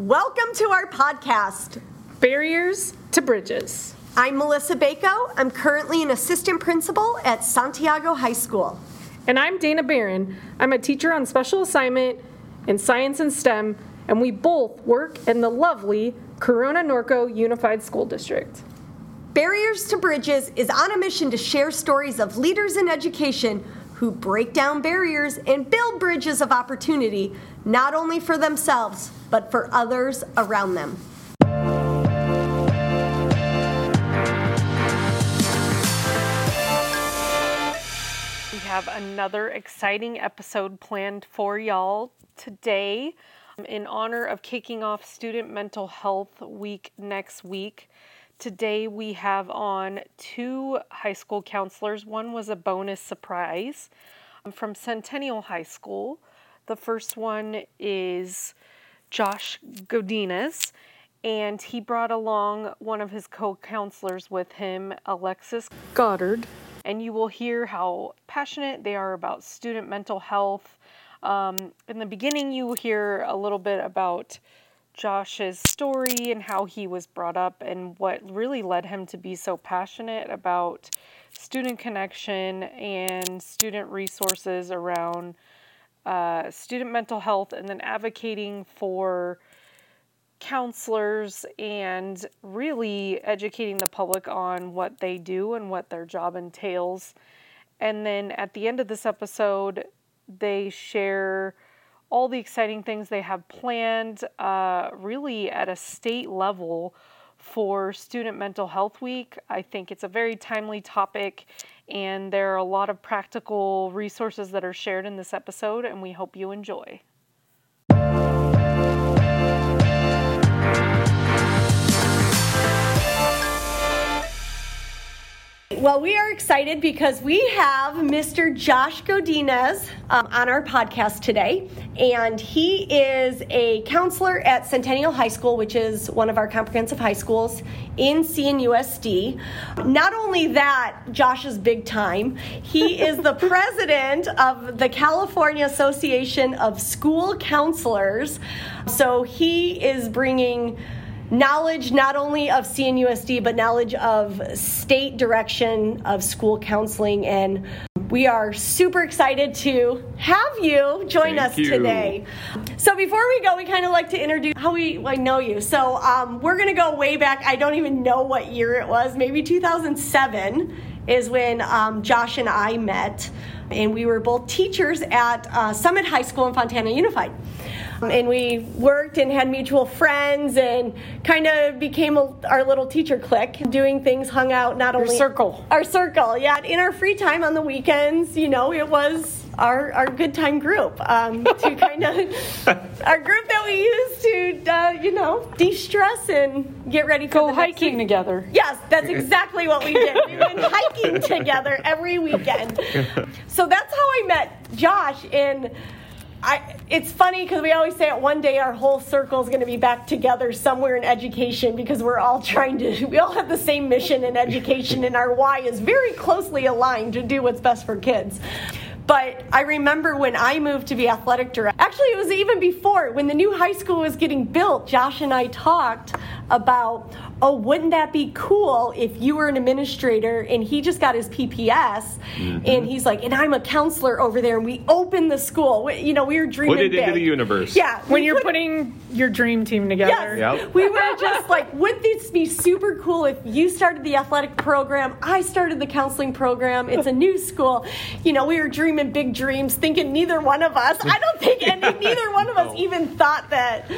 Welcome to our podcast. Barriers to Bridges. I'm Melissa Bako. I'm currently an assistant principal at Santiago High School. And I'm Dana Barron. I'm a teacher on special assignment in science and STEM, and we both work in the lovely Corona Norco Unified School District. Barriers to Bridges is on a mission to share stories of leaders in education who break down barriers and build bridges of opportunity, not only for themselves, but for others around them. We have another exciting episode planned for y'all today in honor of kicking off Student Mental Health Week next week. Today we have on two high school counselors. One was a bonus surprise from Centennial High School. The first one is Josh Godinez, and he brought along one of his co counselors with him, Alexis Goddard. And you will hear how passionate they are about student mental health. Um, in the beginning, you will hear a little bit about Josh's story and how he was brought up and what really led him to be so passionate about student connection and student resources around uh, student mental health and then advocating for counselors and really educating the public on what they do and what their job entails. And then at the end of this episode, they share all the exciting things they have planned, uh, really at a state level for Student Mental Health Week. I think it's a very timely topic, and there are a lot of practical resources that are shared in this episode, and we hope you enjoy. Well, we are excited because we have Mr. Josh Godinez um, on our podcast today, and he is a counselor at Centennial High School, which is one of our comprehensive high schools in CNUSD. Not only that, Josh is big time. He is the president of the California Association of School Counselors. So he is bringing knowledge not only of CNUSD, but knowledge of state direction of school counseling. And we are super excited to have you join Thank us you. today. So before we go, we kind of like to introduce how we I know you. So um, we're going to go way back. I don't even know what year it was. Maybe 2007 is when um, Josh and I met. And we were both teachers at uh, Summit High School in Fontana Unified and we worked and had mutual friends and kind of became a, our little teacher clique doing things hung out not Your only circle. our circle yeah in our free time on the weekends you know it was our, our good time group um, to kind of our group that we use to uh, you know de-stress and get ready for Go hiking together. Yes, that's exactly what we did. We went hiking together every weekend. So that's how I met Josh. And I, it's funny because we always say it one day our whole circle is going to be back together somewhere in education because we're all trying to, we all have the same mission in education, and our why is very closely aligned to do what's best for kids. But I remember when I moved to be athletic director. Actually, it was even before when the new high school was getting built. Josh and I talked about, oh, wouldn't that be cool if you were an administrator and he just got his PPS mm-hmm. and he's like, and I'm a counselor over there and we open the school. We- You know, we were dreaming Put it into big. the universe. Yeah, When you're put- putting your dream team together. Yes. Yep. We were just like, would this be super cool if you started the athletic program? I started the counseling program. It's a new school. You know, we were dreaming big dreams, thinking neither one of us, I don't think any, neither one of us even thought that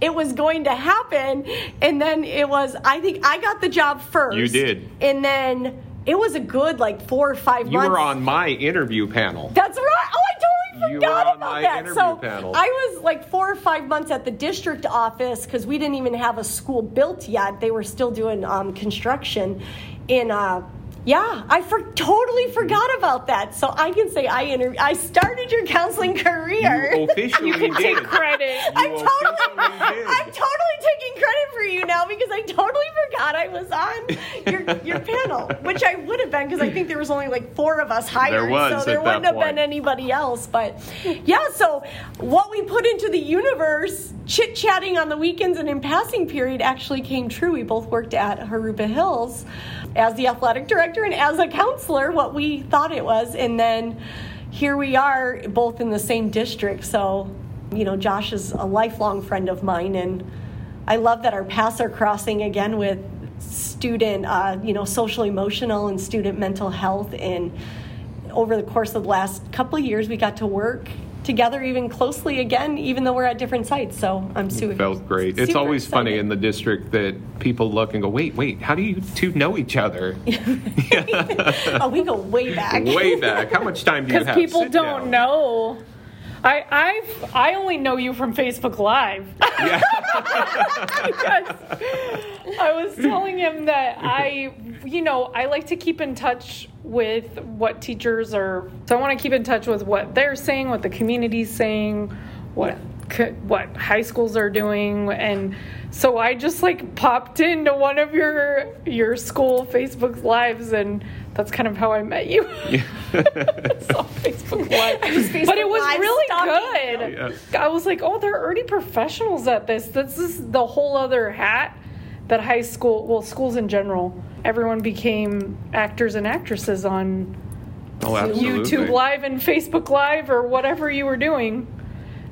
it was going to happen. And then it was, I think I got the job first. You did. And then it was a good like four or five You months. You were on my interview panel. That's right. Oh, I totally You forgot were on about my that. interview so panel. I was like four or five months at the district office because we didn't even have a school built yet. They were still doing um, construction. In uh, yeah, I for- totally forgot about that. So I can say I inter- I started your counseling career. You officially You can did. take credit. I'm totally. I'm totally taking credit for you now because I totally forgot I was on your your panel, which I would have been because I think there was only like four of us hired, There was so there at wouldn't that have been anybody else. But yeah, so what we put into the universe, chit chatting on the weekends and in passing period, actually came true. We both worked at Jurupa Hills as the athletic director and as a counselor. What we thought it was, and then here we are, both in the same district. So you know, Josh is a lifelong friend of mine, and I love that our paths are crossing again with student, uh, you know, social emotional and student mental health. And over the course of the last couple of years, we got to work together even closely again, even though we're at different sites. So I'm super. Felt great. It's super always funny in the district that people look and go, wait, wait, how do you two know each other? oh, we go way back. Way back. How much time do you have? Because people Sit don't down. know. I I've I only know you from Facebook Live. Yeah. because I was telling him that I, you know, I like to keep in touch with what teachers are. So I want to keep in touch with what they're saying, what the community's saying, what co- what high schools are doing, and so I just like popped into one of your your school Facebook lives, and that's kind of how I met you. It's on Facebook Live, but it was Live really stalking. good. I was like, oh, they're already professionals at this. This is the whole other hat that high school, well, schools in general, everyone became actors and actresses on Oh. YouTube Live and Facebook Live or whatever you were doing.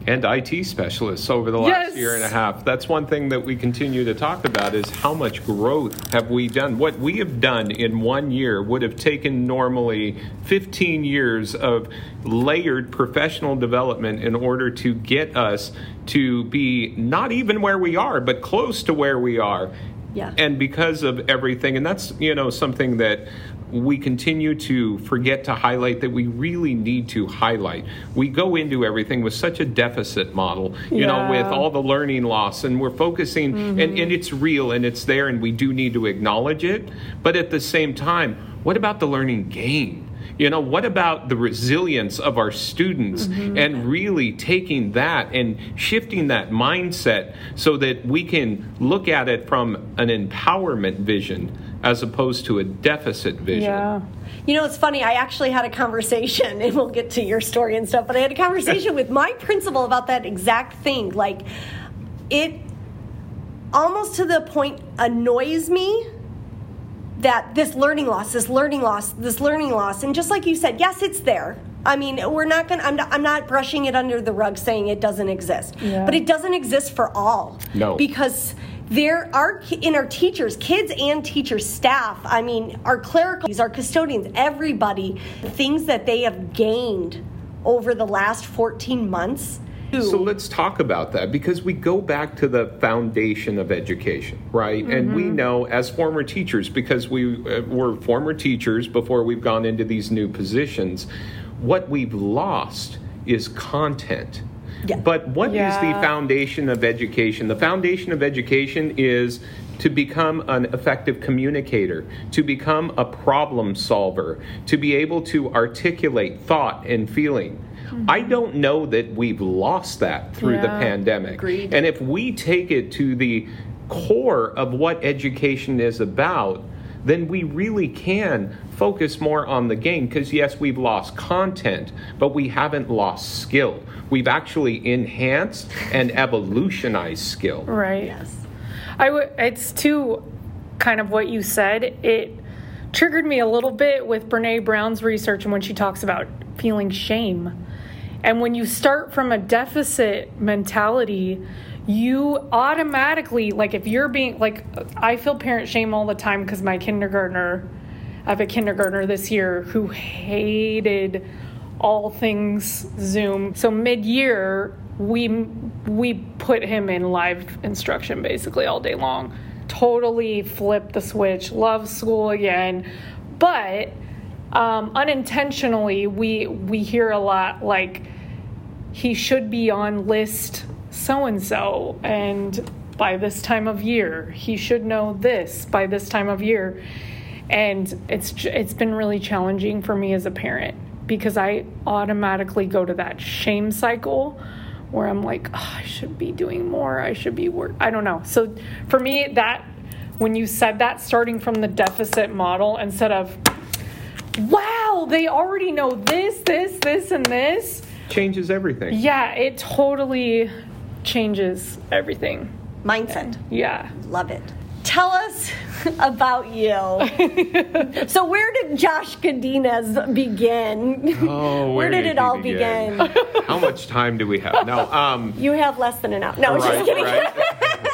And IT specialists over the last Yes. year and a half. That's one thing that we continue to talk about is how much growth have we done? What we have done in one year would have taken normally 15 years of layered professional development in order to get us to be not even where we are, but close to where we are. Yeah. And because of everything, and that's, you know, something that we continue to forget to highlight that we really need to highlight. We go into everything with such a deficit model, you know, with all the learning loss, and we're focusing, and, and mm-hmm. it's real and it's there, and we do need to acknowledge it. But at the same time, what about the learning gain? You know, what about the resilience of our students mm-hmm. and really taking that and shifting that mindset so that we can look at it from an empowerment vision as opposed to a deficit vision? Yeah. You know, it's funny. I actually had a conversation, and we'll get to your story and stuff, but I had a conversation with my principal about that exact thing. Like, it almost to the point annoys me that this learning loss, this learning loss, this learning loss, and just like you said, yes, it's there. I mean, we're not gonna. I'm not, I'm not brushing it under the rug, saying it doesn't exist, Yeah. but it doesn't exist for all. No. because there are in our teachers, kids and teachers, staff. I mean, our clericals, our custodians, everybody, things that they have gained over the last 14 months. So let's talk about that because we go back to the foundation of education, right? And we know as former teachers, because we uh, were former teachers before we've gone into these new positions, what we've lost is content. Yeah. But what is Yeah. the foundation of education? The foundation of education is to become an effective communicator, to become a problem solver, to be able to articulate thought and feeling. Mm-hmm. I don't know that we've lost that through the pandemic. Agreed. And if we take it to the core of what education is about, then we really can focus more on the game because yes we've lost content but we haven't lost skill we've actually enhanced and evolutionized skill Right. Yes. I would. It's too kind of what you said. It triggered me a little bit with Brene Brown's research and when she talks about feeling shame. And when you start from a deficit mentality, you automatically like if you're being like I feel parent shame all the time because my kindergartner, I have a kindergartner this year who hated all things Zoom. So mid-year, we we put him in live instruction basically all day long. Totally flipped the switch. Love school again, but um, unintentionally, we we hear a lot like he should be on list so and so, and by this time of year, he should know this by this time of year, and it's it's been really challenging for me as a parent because I automatically go to that shame cycle where I'm like, oh, I should be doing more. I should be work. I don't know. So for me, that when you said that, starting from the deficit model instead of wow, they already know this, this, this, and this. Changes everything. Yeah, it totally changes everything. Mindset. Yeah. Love it. Tell us about you. so, where did Josh Godinez begin? Oh, where, did, did it all begin? begin? How much time do we have? No, um, you have less than an hour. No, just kidding. right.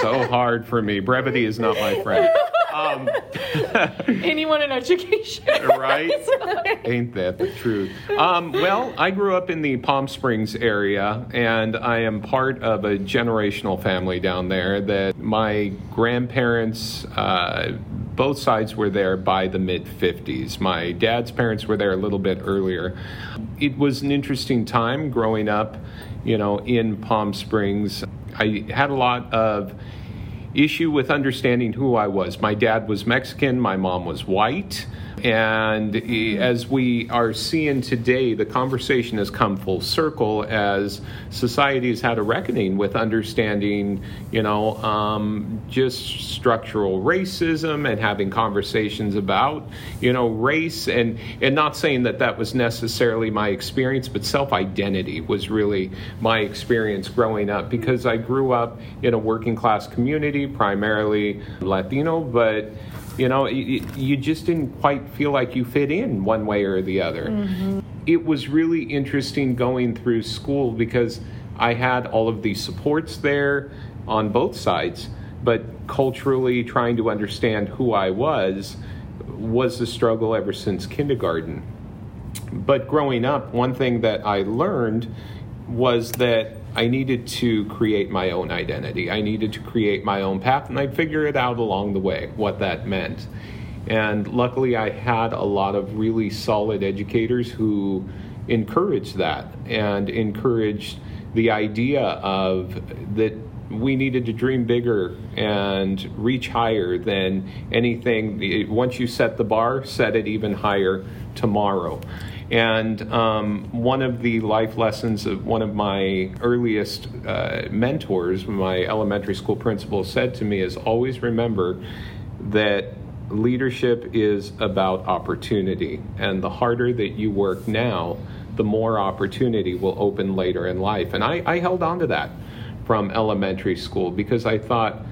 So hard for me. Brevity is not my friend. Um, Anyone in education. right? Ain't that the truth? Um, well, I grew up in the Palm Springs area, and I am part of a generational family down there that my grandparents. Uh, both sides were there by the mid 50s. My dad's parents were there a little bit earlier. It was an interesting time growing up, you know, in Palm Springs. I had a lot of issue with understanding who I was. My dad was Mexican, my mom was white. And as we are seeing today, the conversation has come full circle as society has had a reckoning with understanding, you know, um, just structural racism and having conversations about, you know, race. And and not saying that that was necessarily my experience, but self-identity was really my experience growing up because I grew up in a working class community, primarily Latino, but you know, you, you just didn't quite feel like you fit in one way or the other. Mm-hmm. It was really interesting going through school because I had all of these supports there on both sides, but culturally trying to understand who I was was a struggle ever since kindergarten. But growing up, one thing that I learned was that I needed to create my own identity. I needed to create my own path, and I'd figure it out along the way what that meant. And luckily, I had a lot of really solid educators who encouraged that and encouraged the idea of that we needed to dream bigger and reach higher than anything. Once you set the bar, set it even higher tomorrow. And um, one of the life lessons of one of my earliest uh, mentors, my elementary school principal, said to me is always remember that leadership is about opportunity. And the harder that you work now, the more opportunity will open later in life. And I, I held on to that from elementary school because I thought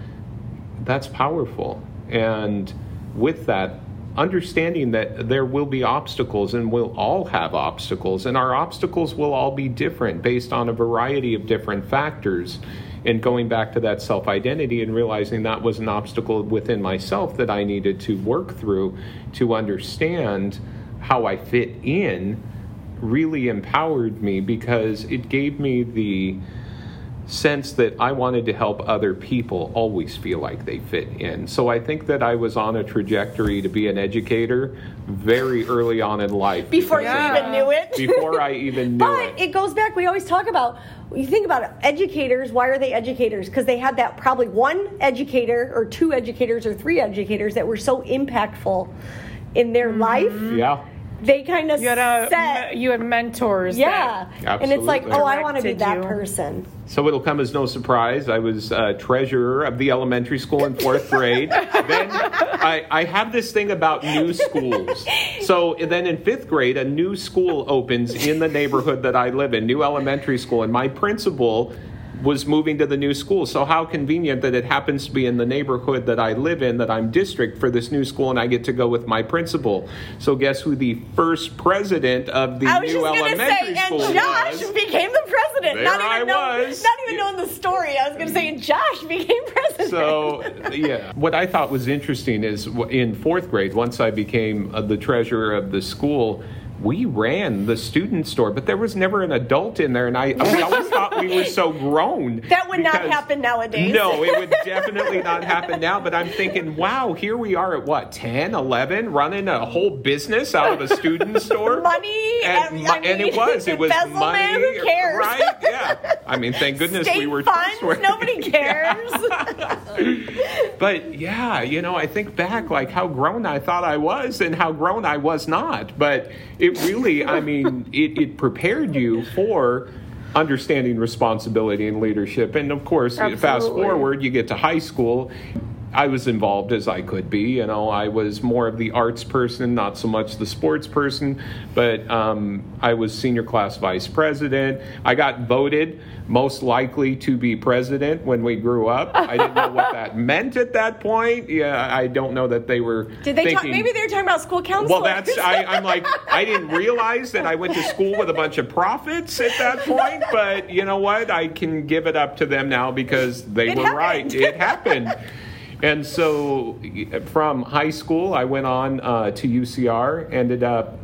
that's powerful. And with that, understanding that there will be obstacles and we'll all have obstacles, and our obstacles will all be different based on a variety of different factors. And going back to that self identity and realizing that was an obstacle within myself that I needed to work through to understand how I fit in really empowered me because it gave me the sense that I wanted to help other people always feel like they fit in. So I think that I was on a trajectory to be an educator very early on in life. Before you Yeah. even knew it. Before I even knew But it. it goes back, we always talk about, you think about it, educators, why are they educators? Because they had that probably one educator or two educators or three educators that were so impactful in their mm-hmm. life. Yeah. They kind of You had a, set. you had mentors. Yeah. that- And it's like, oh, I want to be that you. person. So it'll come as no surprise. I was uh, treasurer of the elementary school in fourth grade. then I, I have this thing about new schools. So then in fifth grade, a new school opens in the neighborhood that I live in, new elementary school, and my principal was moving to the new school. So how convenient that it happens to be in the neighborhood that I live in, that I'm district for this new school, and I get to go with my principal. So guess who the first president of the I was new just going to elementary say, school and Josh was? became the president. There not even I know, was. Not even knowing the story. I was going to say, Josh became president. So, yeah. What I thought was interesting is in fourth grade, once I became uh, the treasurer of the school, we ran the student store, but there was never an adult in there, and I, we always thought we were so grown. That would not happen nowadays. No, it would definitely not happen now, but I'm thinking, wow, here we are at what, 10, 11, running a whole business out of a student store? Money, And, I and it was. It was embezzlement, money. who cares? Right? Yeah. I mean, thank goodness State we were funds, nobody cares. But yeah, you know, I think back like how grown I thought I was and how grown I was not. But it really, I mean, it, it prepared you for understanding responsibility and leadership. And of course, fast forward, you get to high school. I was involved as I could be. You know, I was more of the arts person, not so much the sports person. But um, I was senior class vice president. I got voted most likely to be president when we grew up. I didn't know what that meant at that point. Yeah, I don't know that they were. Did they talk? Maybe they were talking about school counselors. well, that's I, I'm like I didn't realize that I went to school with a bunch of prophets at that point, but you know what? I can give it up to them now because they It were happened. right. It happened. And so, from high school, I went on uh, to UCR. Ended up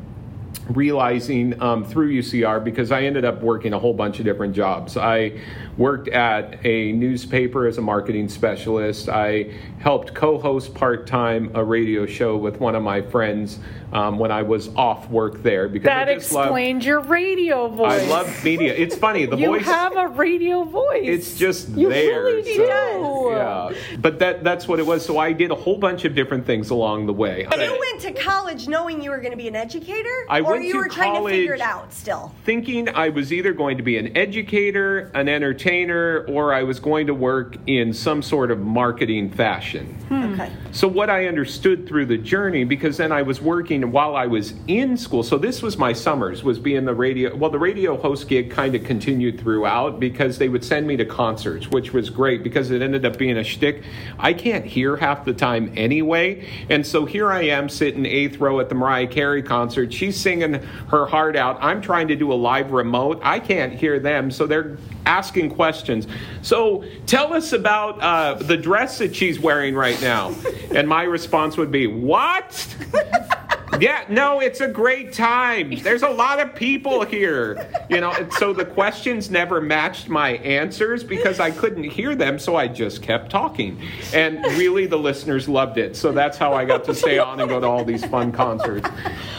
realizing um, through UCR because I ended up working a whole bunch of different jobs. I worked at a newspaper as a marketing specialist. I helped co-host part-time a radio show with one of my friends um, when I was off work there because That I just love. explains your radio voice. I love media. It's funny. The you voice. have a radio voice. It's just You there. really so, do. Yeah, but that that's what it was. So I did a whole bunch of different things along the way. You went to college knowing you were going to be an educator, I or went you to were trying to figure it out still. thinking I was either going to be an educator, an entertainer, or I was going to work in some sort of marketing fashion. Hmm. Okay. So, what I understood through the journey, because then I was working while I was in school. So, this was my summers, was being the radio. Well, the radio host gig kind of continued throughout because they would send me to concerts, which was great because it ended up being a shtick. I can't hear half the time anyway. And so here I am sitting eighth row at the Mariah Carey concert. She's singing her heart out. I'm trying to do a live remote. I can't hear them. So they're asking questions. So tell us about uh, the dress that she's wearing right now. And my response would be, What? Yeah, no, it's a great time. There's a lot of people here. You know, so the questions never matched my answers because I couldn't hear them, so I just kept talking. And really, the listeners loved it. So that's how I got to stay on and go to all these fun concerts.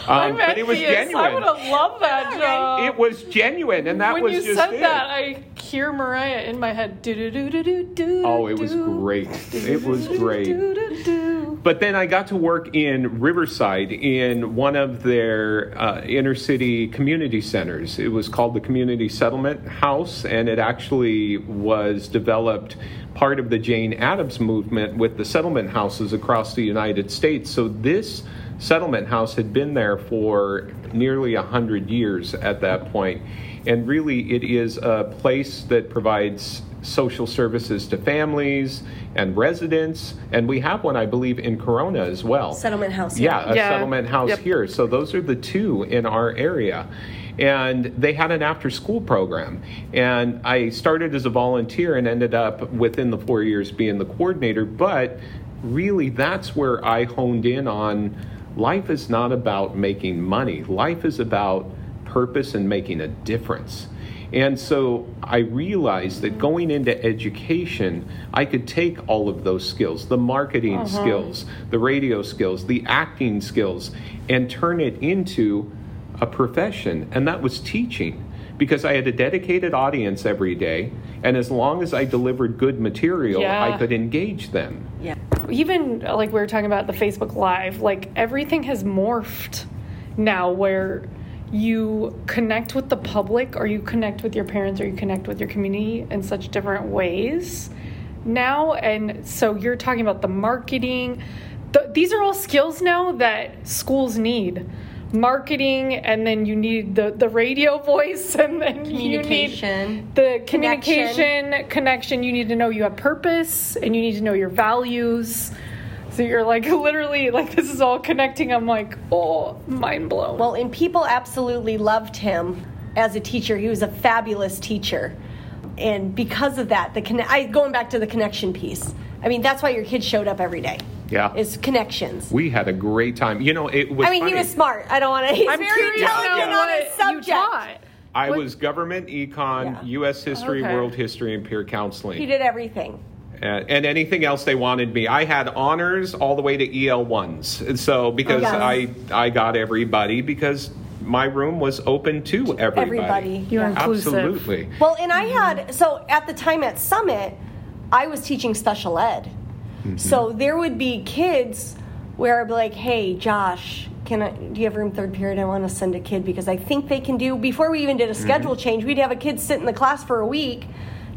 Um, but it was envious. I would genuine. have loved that job. It was genuine, and that when was you just said it. that, I hear Mariah in my head. Do do do do do do. Oh, it was great. It was great. But then I got to work in Riverside in one of their uh, inner city community centers. It was called the Community Settlement House, and it actually was developed part of the Jane Addams movement with the settlement houses across the United States. So this settlement house had been there for nearly 100 years at that point. And really, it is a place that provides social services to families and residents. And we have one, I believe, in Corona as well. Settlement house. Yeah, a Yeah. settlement house Yep. here. So those are the two in our area. And they had an after school program. And I started as a volunteer and ended up within the four years being the coordinator. But really, that's where I honed in on life is not about making money, life is about purpose and making a difference. And so I realized that going into education, I could take all of those skills the marketing skills, the radio skills, the acting skills and turn it into a profession. And that was teaching because I had a dedicated audience every day. And as long as I delivered good material, Yeah. I could engage them. Yeah. even uh, like we were talking about the Facebook Live, like everything has morphed now where you connect with the public or you connect with your parents or you connect with your community in such different ways now. And so you're talking about the marketing. The, these are all skills now that schools need. Marketing, and then you need the, the radio voice, and then you need Communication. the Connection. communication connection you need to know you have purpose and you need to know your values so you're like literally like this is all connecting i'm like oh mind blown Well, and people absolutely loved him as a teacher. He was a fabulous teacher. And because of that, the conne- I going back to the connection piece. I mean, that's why your kids showed up every day. Yeah. Is connections. We had a great time. You know, it was I mean, he was smart. I don't want to. He's i'm very curious intelligent on what his you subject. taught I What- was government, econ, Yeah. U.S. history, Okay. world history, and peer counseling. He did everything. And, and anything else they wanted me. I had honors all the way to EL ones. And So because Yes. I I got everybody because my room was open to everybody. Everybody. You're Yeah. inclusive. Absolutely. Well, and I had so at the time at Summit, I was teaching special ed. Mm-hmm. So there would be kids where I'd be like, "Hey, Josh, can I? Do you have room third period? I want to send a kid because I think they can do." Before we even did a Mm-hmm. schedule change, we'd have a kid sit in the class for a week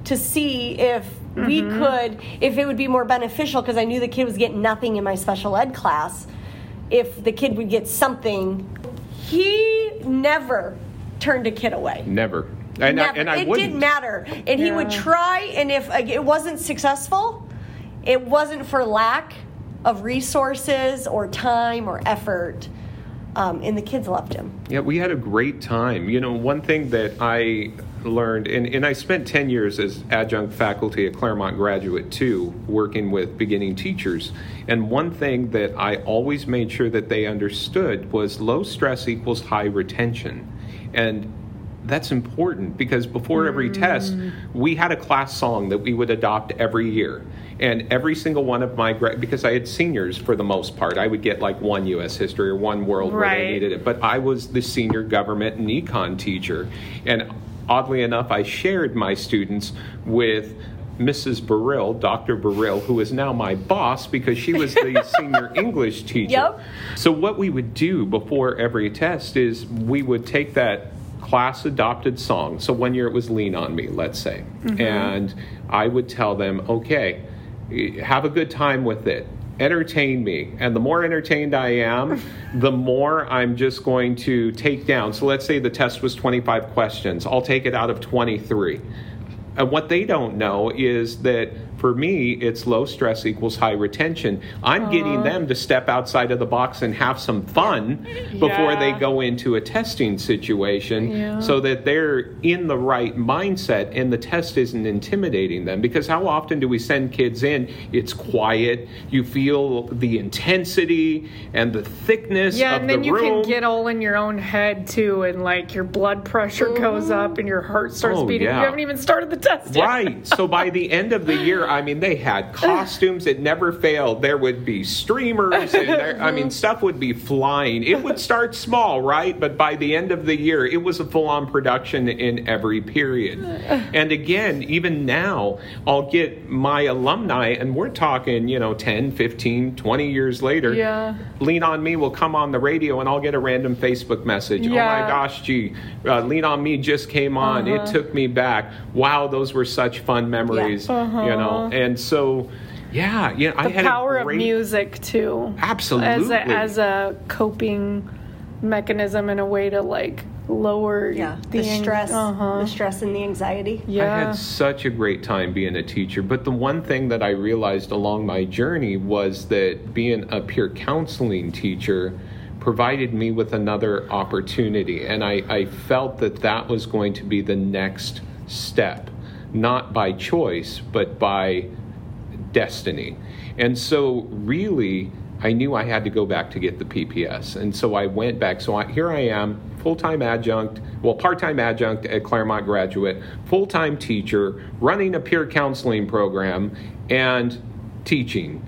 to see if we mm-hmm. could, if it would be more beneficial, because I knew the kid was getting nothing in my special ed class, if the kid would get something, he never turned a kid away. Never. And Never. I, and I it wouldn't. didn't matter. And he would try, and if it wasn't successful, it wasn't for lack of resources or time or effort. Um, and the kids loved him. Yeah, we had a great time. You know, one thing that I learned, and, and I spent 10 years as adjunct faculty at Claremont Graduate too, working with beginning teachers. And one thing that I always made sure that they understood was low stress equals high retention. And that's important because before every test, mm. we had a class song that we would adopt every year. And every single one of my, because I had seniors for the most part, I would get like one U.S. history or one world where they needed it. But I was the senior government and econ teacher. And oddly enough, I shared my students with Mrs. Burrill, Dr. Burrill, who is now my boss because she was the senior English teacher. Yep. So what we would do before every test is we would take that class adopted song. So one year it was Lean on Me, let's say. Mm-hmm. And I would tell them, okay, have a good time with it. Entertain me. And the more entertained I am, the more I'm just going to take down. So let's say the test was 25 questions. I'll take it out of 23. And what they don't know is that for me, it's low stress equals high retention. I'm getting them to step outside of the box and have some fun before they go into a testing situation Yeah. so that they're in the right mindset and the test isn't intimidating them. Because how often do we send kids in? It's quiet, you feel the intensity and the thickness Yeah, and then the you room. can get all in your own head too, and like your blood pressure goes mm-hmm. up and your heart starts Oh, beating. yeah. You haven't even started the test yet. Right. So by the end of the year, I mean, they had costumes. It never failed. There would be streamers. And there, I mean, stuff would be flying. It would start small, right? But by the end of the year, it was a full on production in every period. And again, even now, I'll get my alumni, and we're talking, you know, 10, 15, 20 years later. Yeah. Lean on Me will come on the radio, and I'll get a random Facebook message. Oh my gosh, gee, uh, Lean on Me just came on. Uh-huh. It took me back. Wow, those were such fun memories. Yeah. You know, and so, yeah, yeah, I. The had power a of music too. Absolutely. As a, as a coping mechanism and a way to like lower Yeah, the, ang- stress, Uh-huh. the stress and the anxiety. Yeah. I had such a great time being a teacher. But the one thing that I realized along my journey was that being a peer counseling teacher provided me with another opportunity. And I, I felt that that was going to be the next step, not by choice, but by destiny. And so, really, I knew I had to go back to get the PPS. And so I went back. So I, here I am, full time adjunct, well, part time adjunct at Claremont Graduate, full time teacher, running a peer counseling program, and teaching.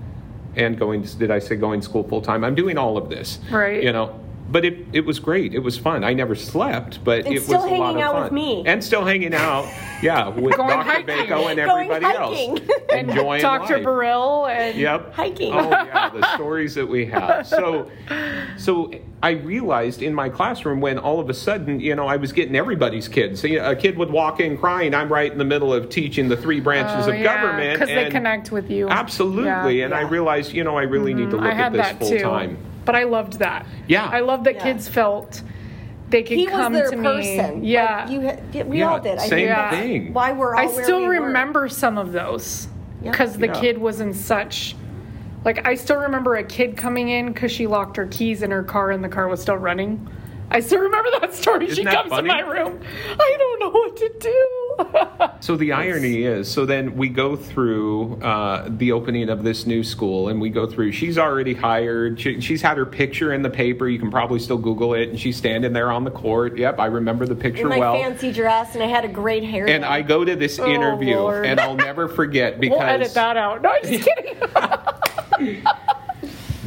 And going, did I say going to school full time? I'm doing all of this. Right. You know, but it, it was great. It was fun. I never slept, but And it was a lot of fun. And still hanging out with me. And still hanging out, yeah, with Going Dr. hiking. Bako and Going everybody hiking. else. Enjoying Dr. life. Burrell and Yep. Hiking. Oh yeah, the stories that we have. So, so I realized in my classroom when all of a sudden, you know, I was getting everybody's kids. See, a kid would walk in crying. I'm right in the middle of teaching the three branches Oh, of yeah, government because they connect with you. Absolutely, Yeah. and I realized, you know, I really need to mm-hmm. look I at this full too, time. But I loved that. Yeah. I love that Yeah. kids felt they could He was come their to person. me. Yeah, Like, you, ha- we Yeah, all did. I same think thing. Why we're all I where still we were. remember some of those Yeah. because the Yeah. kid was in such. Like I still remember a kid coming in because she locked her keys in her car and the car was still running. I still remember that story. she Isn't that comes funny? to my room. I don't know what to do. So the irony is, so then we go through uh, the opening of this new school, and we go through. She's already hired. She, she's had her picture in the paper. You can probably still Google it, and she's standing there on the court. Yep, I remember the picture in my well. fancy dress, and I had a great hair. and I go to this interview, Oh, Lord. and I'll never forget because we'll edit that out. No, I'm just kidding.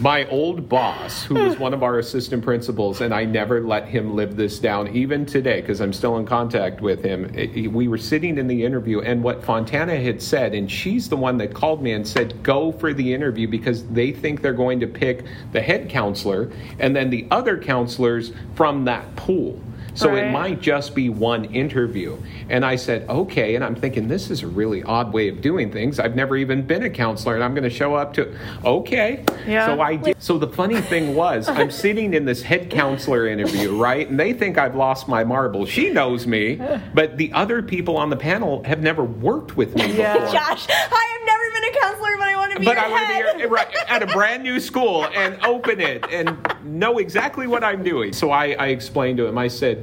my old boss, who was one of our assistant principals, and I never let him live this down, even today, because I'm still in contact with him. it- we were sitting in the interview, and what Fontana had said, and she's the one that called me and said, Go for the interview because they think they're going to pick the head counselor and then the other counselors from that pool. So it might just be one interview. And I said, okay. And I'm thinking, this is a really odd way of doing things. I've never even been a counselor, and I'm going to show up to, okay. Yeah. So I did. So the funny thing was, I'm sitting in this head counselor interview, right? And they think I've lost my marbles. She knows me, but the other people on the panel have never worked with me Yeah. before. Josh, I have never been a counselor, but I want to be But your I want head. to be right, at a brand new school and open it and know exactly what I'm doing. So I, I explained to him, I said,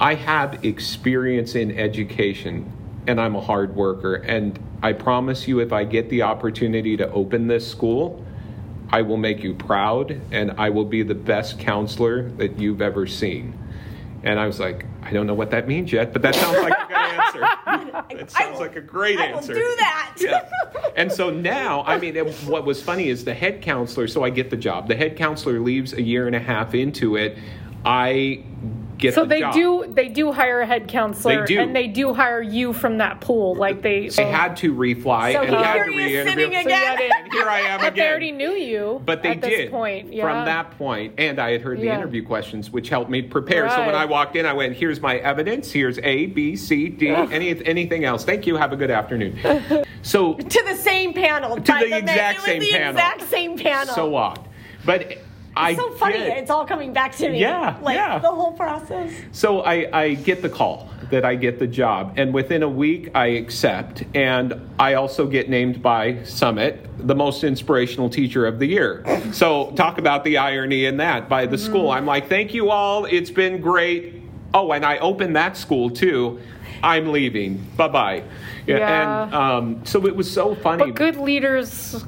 I have experience in education and I'm a hard worker. And I promise you, if I get the opportunity to open this school, I will make you proud and I will be the best counselor that you've ever seen. And I was like, I don't know what that means yet, but that sounds like a good answer. It sounds will- like a great I will answer. do that. Yeah. And so now, I mean, it, what was funny is the head counselor, so I get the job. The head counselor leaves a year and a half into it. I get So the they job. do they do hire a head counselor They do. and they do hire you from that pool. Like they They oh. had to refly So and here had to he is re-interview. sitting again. it- And here I am but again. they already knew you. But they at this did point. Yeah. from that point, and I had heard the Yeah. interview questions, which helped me prepare. So when Right. I walked in, I went, "Here's my evidence. Here's A, B, C, D. Any anything else? Thank you. Have a good afternoon." So to the same panel. To the exact same the panel. exact same panel. so odd, but I It's so funny. get- It's all coming back to me. Yeah, like yeah. the whole process. So I, I get the call that I get the job, and within a week I accept, and I also get named by Summit the most inspirational teacher of the year. So talk about the irony in that by the school. I'm like, thank you all, it's been great. Oh, and I opened that school too. I'm leaving. Bye bye. Yeah. And um, so it was so funny. But good leaders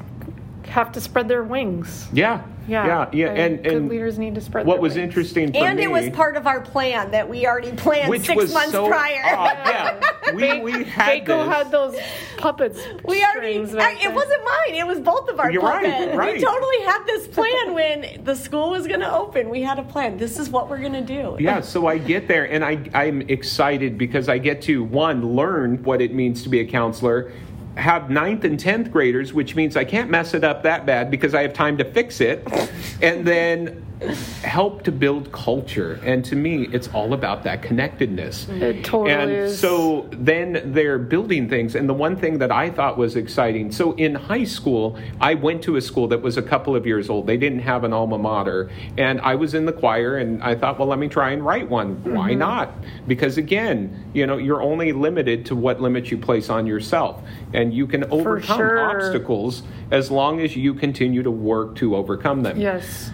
have to spread their wings. yeah. Yeah. Yeah. Yeah. And, good and leaders need to spread what their was interesting for And me, it was part of our plan that we already planned which six was months so prior. odd. Yeah. We, we had Vaco this. had those puppets. We already, I, it wasn't mine. It was both of our You're right, puppets. right. We totally had this plan when the school was going to open. We had a plan. This is what we're going to do. Yeah, so I get there and I, I'm excited because I get to, one, learn what it means to be a counselor, have ninth and 10th graders, which means I can't mess it up that bad because I have time to fix it, and then help to build culture. And to me, it's all about that connectedness. It totally and is. so then they're building things. And the one thing that I thought was exciting so in high school, I went to a school that was a couple of years old. They didn't have an alma mater. And I was in the choir, and I thought, well, let me try and write one. Why Mm-hmm. not? Because again, you know, you're only limited to what limits you place on yourself. And you can overcome sure. obstacles as long as you continue to work to overcome them Yes.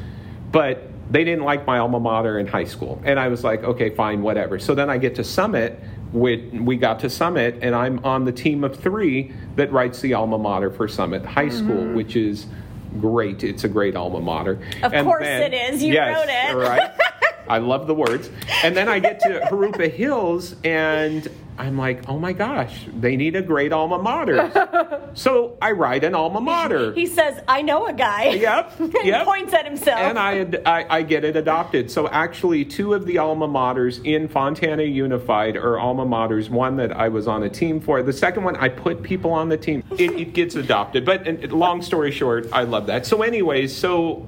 But they didn't like my alma mater in high school. And i was like okay fine whatever. So then i get to summit we got to summit and i'm on the team of three that writes the alma mater for summit high mm-hmm. school which is great. It's a great alma mater. Of course it is. You yes, wrote it. right? I love the words. And then i get to jurupa hills and i'm like oh my gosh they need a great alma mater so i write an alma mater He says, I know a guy. Yep, and yep. points at himself. and I, I I get it adopted. So actually, two of the alma maters in Fontana Unified are alma maters. One that I was on a team for. The second one, I put people on the team. It, it gets adopted. But and, long story short, I love that. So, anyways, so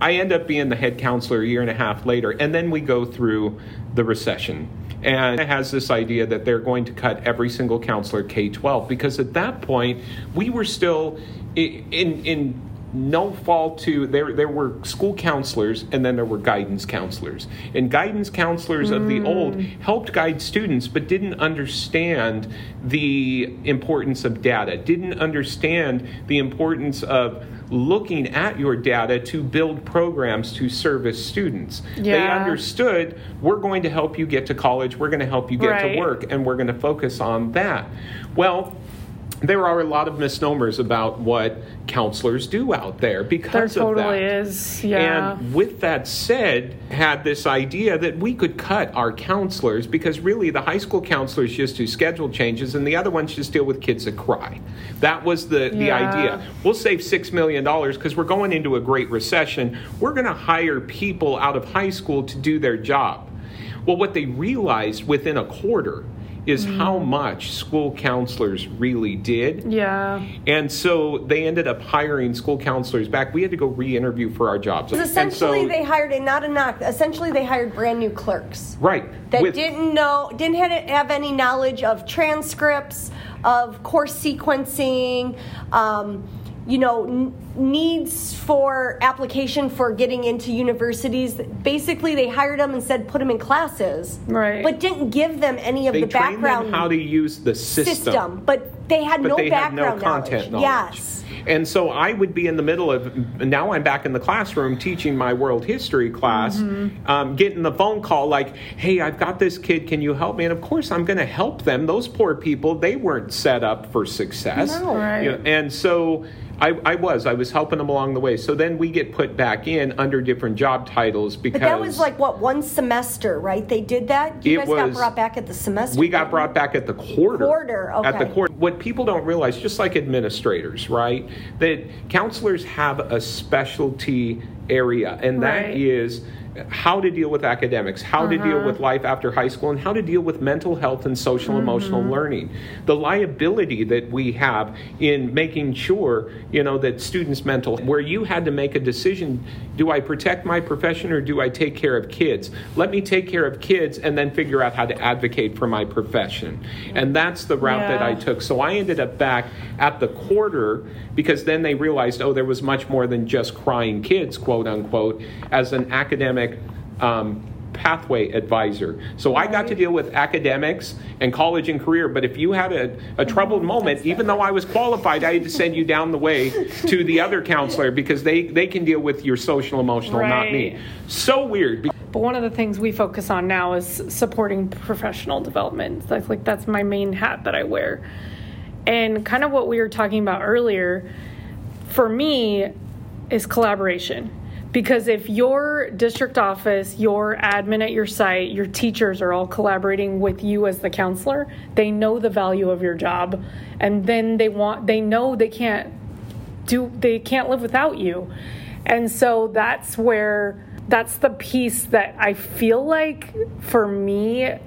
I end up being the head counselor a year and a half later, and then we go through the recession. And has this idea that they're going to cut every single counselor K 12 because at that point we were still i- in in no fault to there there were school counselors and then there were guidance counselors. And guidance counselors of the old hmm. helped guide students but didn't understand the importance of data didn't understand the importance of looking at your data to build programs to service students Yeah. they understood we're going to help you get to college we're going to help you get Right. to work and we're going to focus on that well there are a lot of misnomers about what counselors do out there There because of totally that. is. Yeah. And with that said, had this idea that we could cut our counselors because really the high school counselors just do schedule changes and the other ones just deal with kids that cry. That was the, the idea. We'll save $6 million because we're going into a great recession. We're going to hire people out of high school to do their job. Well, what they realized within a quarter is how much school counselors really did. Yeah. And so they ended up hiring school counselors back. We had to go re-interview for our jobs. Essentially, so- they hired, and not a knock, essentially, they hired brand new clerks. right that with- didn't know didn't have, any knowledge of transcripts of course sequencing um, you know needs for application for getting into universities basically they hired them and said put them in classes Right. but didn't give them any of the background. they the trained background them how to use the system, system but they had but no they had no background content knowledge. yes And so I would be in the middle of, now I'm back in the classroom teaching my world history class, Mm-hmm. um, getting the phone call like, hey, I've got this kid, can you help me? And of course, I'm going to help them. Those poor people, they weren't set up for success. No. Right. You know, and so I, I was, I was helping them along the way. So then we get put back in under different job titles because but that was like what one semester right they did that you guys got brought back at the semester We got brought back at the quarter. Quarter, At the okay. quarter. What people don't realize, just like administrators, right, that counselors have a specialty area, and that Right. is how to deal with academics, how to deal uh-huh. with life after high school, and how to deal with mental health and social emotional mm-hmm. learning. The liability that we have in making sure, you know, that students' mental, where you had to make a decision do I protect my profession or do I take care of kids? Let me take care of kids and then figure out how to advocate for my profession. And that's the route that I took. So I ended up back at the quarter because then they realized, oh, there was much more than just crying kids, quote unquote, as an academic um, pathway advisor. So I got to deal with academics and college and career, but if you had a, a troubled moment, even though I was qualified, I had to send you down the way to the other counselor because they, they can deal with your social emotional, not me. So weird. But one of the things we focus on now is supporting professional development. That's like that's my main hat that I wear. And kind of what we were talking about earlier, for me, is collaboration. Because if your district office, your admin at your site, your teachers are all collaborating with you as the counselor, they know the value of your job. And then they want they know they can't do they can't live without you. And so that's where that's the piece that i feel like for me uh,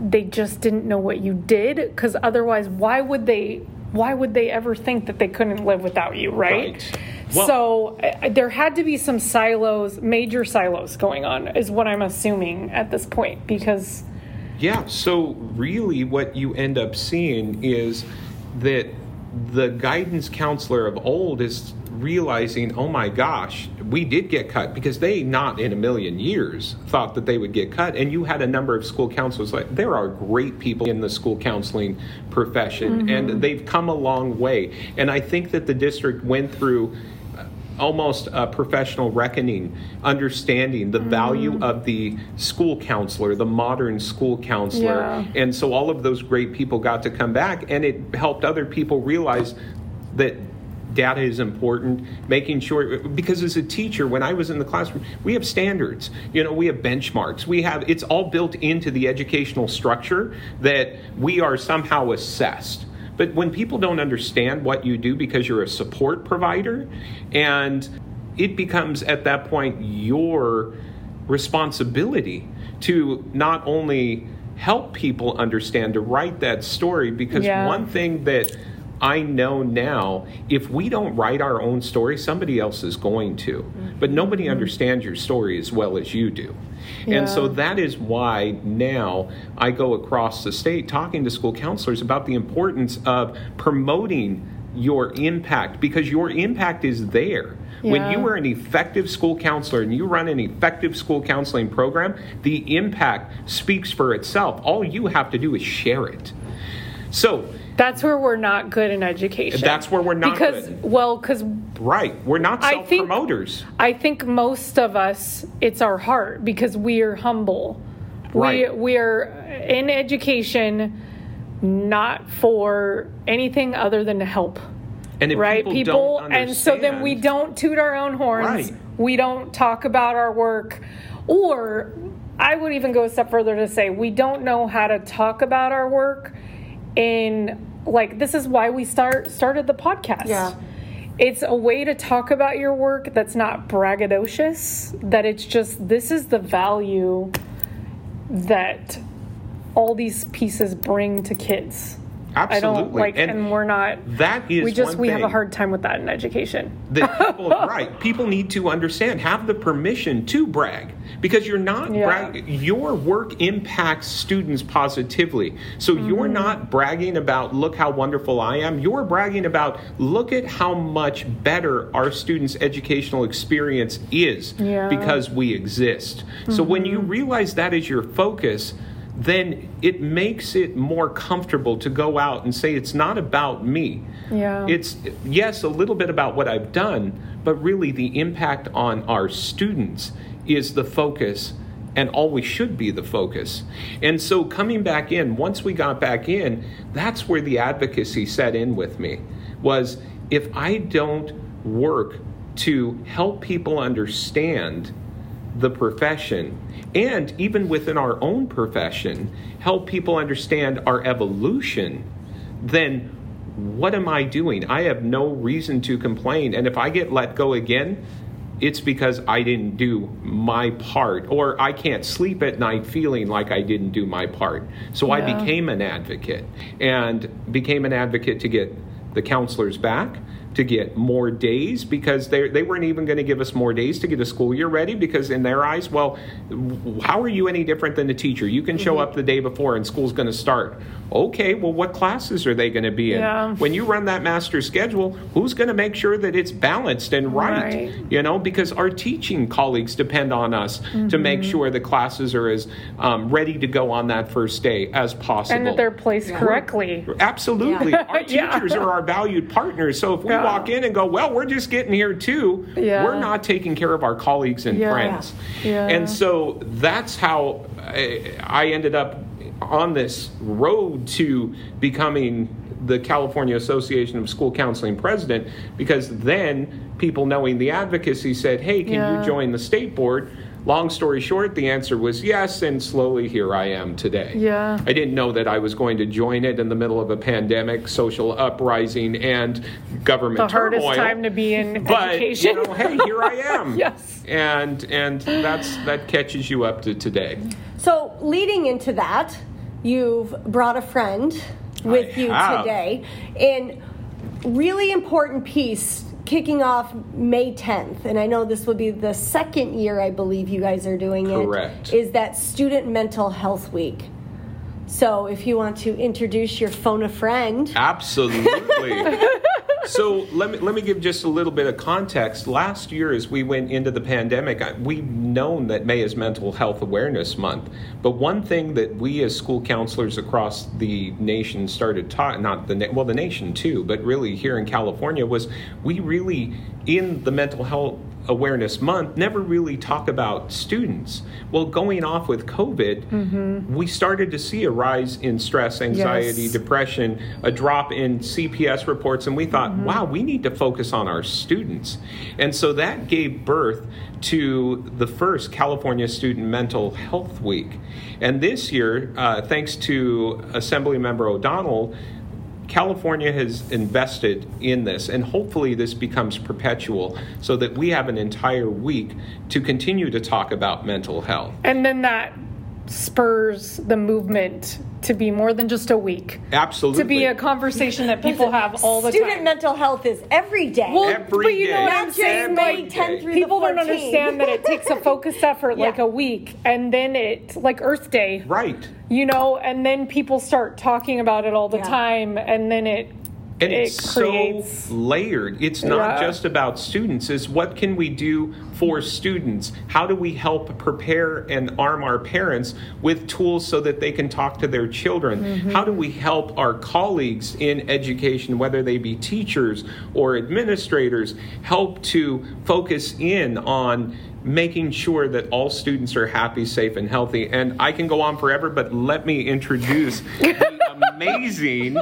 they just didn't know what you did. Because otherwise why would they why would they ever think that they couldn't live without you right, Right. Well- so uh, there had to be some silos major silos going on is what i'm assuming at this point because Yeah, so really what you end up seeing is that the guidance counselor of old is realizing, oh my gosh, we did get cut because they not in a million years thought that they would get cut. And you had a number of school counselors like there are great people in the school counseling profession mm-hmm. and they've come a long way. And I think that the district went through almost a professional reckoning, understanding the value mm-hmm. of the school counselor, the modern school counselor. Yeah. And so all of those great people got to come back, and it helped other people realize that data is important making sure because as a teacher when i was in the classroom we have standards. You know we have benchmarks. We have it's all built into the educational structure that we are somehow assessed. But when people don't understand what you do because you're a support provider, and it becomes at that point your responsibility to not only help people understand, to write that story, because Yeah. one thing that I know now, if we don't write our own story, somebody else is going to. Mm-hmm. But nobody mm-hmm. understands your story as well as you do. And so that is why now I go across the state talking to school counselors about the importance of promoting your impact because your impact is there. When you are an effective school counselor and you run an effective school counseling program, the impact speaks for itself. All you have to do is share it. So, that's where we're not good in education That's where we're not because good. well because right, we're not I self think- promoters. I think most of us, it's our heart because we are humble. Right. We we're in education, not for anything other than to help. And right, people, don't and so then we don't toot our own horns. Right. We don't talk about our work, or I would even go a step further to say we don't know how to talk about our work. In like, this is why we start started the podcast. Yeah. It's a way to talk about your work that's not braggadocious, that it's just this is the value that all these pieces bring to kids. I Absolutely. don't like, and, we're not. that is we just we have a hard time with that in education. that people right people need to understand have the permission to brag because you're not Yeah. brag, your work impacts students positively so Mm-hmm. you're not bragging about look how wonderful i am you're bragging about look at how much better our students educational experience is Yeah. Mm-hmm. because we exist so when you realize that is your focus then it makes it more comfortable to go out and say it's not about me Yeah. it's yes a little bit about what i've done but really the impact on our students is the focus and always should be the focus and so coming back in once we got back in that's where the advocacy set in with me was if i don't work to help people understand the profession. And even within our own profession help people understand our evolution. Then what am i doing? I have no reason to complain. And if i get let go again it's because i didn't do my part. Or i can't sleep at night feeling like i didn't do my part. So i became an advocate. And became an advocate to get the counselors back to get more days because they, they weren't even going to give us more days to get a school year ready because in their eyes well how are you any different than the teacher you can show Mm-hmm. up the day before and school's going to start okay well what classes are they going to be in Yeah. when you run that master schedule who's going to make sure that it's balanced and right, Right. you know because our teaching colleagues depend on us to make Mm-hmm. sure the classes are as um, ready to go on that first day as possible and that they're placed correctly. Absolutely. Our Yeah. teachers are our valued partners. So if we Yeah. walk in and go, well, we're just getting here too, Yeah. we're not taking care of our colleagues and Yeah. friends. Yeah. And so that's how I, I ended up on this road to becoming the California Association of School Counseling president because then people knowing the advocacy said, hey, can Yeah. you join the state board? Long story short, the answer was yes, and slowly here I am today. Yeah. I didn't know that I was going to join it in the middle of a pandemic, social uprising, and government The hardest turmoil. time to be in but education. you know, hey, here I am. Yes. And and that's that catches you up to today. So, leading into that, you've brought a friend with I you have. today. And really important piece kicking off May 10th. And I know this will be the second year I believe you guys are doing Correct. it. Is that Student Mental Health Week. So, if you want to introduce your phone a friend. Absolutely. so let me let me give just a little bit of context. Last year, as we went into the pandemic, I- we've known that May is Mental Health Awareness Month. But one thing that we as school counselors across the nation started taught not the well, the nation too, but really here in California was we really in the mental health awareness month never really talk about students well going off with covid we started to see a rise in stress anxiety Yes. depression, a drop in CPS reports, and we thought, wow, we need to focus on our students. And so that gave birth to the first California Student Mental Health Week. And this year, uh, thanks to Assemblymember O'Donnell, California has invested in this, and hopefully this becomes perpetual so that we have an entire week to continue to talk about mental health. And then that spurs the movement to be more than just a week. Absolutely. To be a conversation that people have all the Student time. Student mental health is every day. Well, Every but you day. know what Not I'm saying? May Every 10th through People the don't understand that it takes a focused effort like a week and then it like Earth Day. right. You know, and then people start talking about it all the Yeah. time and then it And it it's creates so layered. It's not Yeah. just about students. It's what can we do for students? How do we help prepare and arm our parents with tools so that they can talk to their children? Mm-hmm. How do we help our colleagues in education, whether they be teachers or administrators, help to focus in on making sure that all students are happy, safe, and healthy? And I can go on forever, but let me introduce the amazing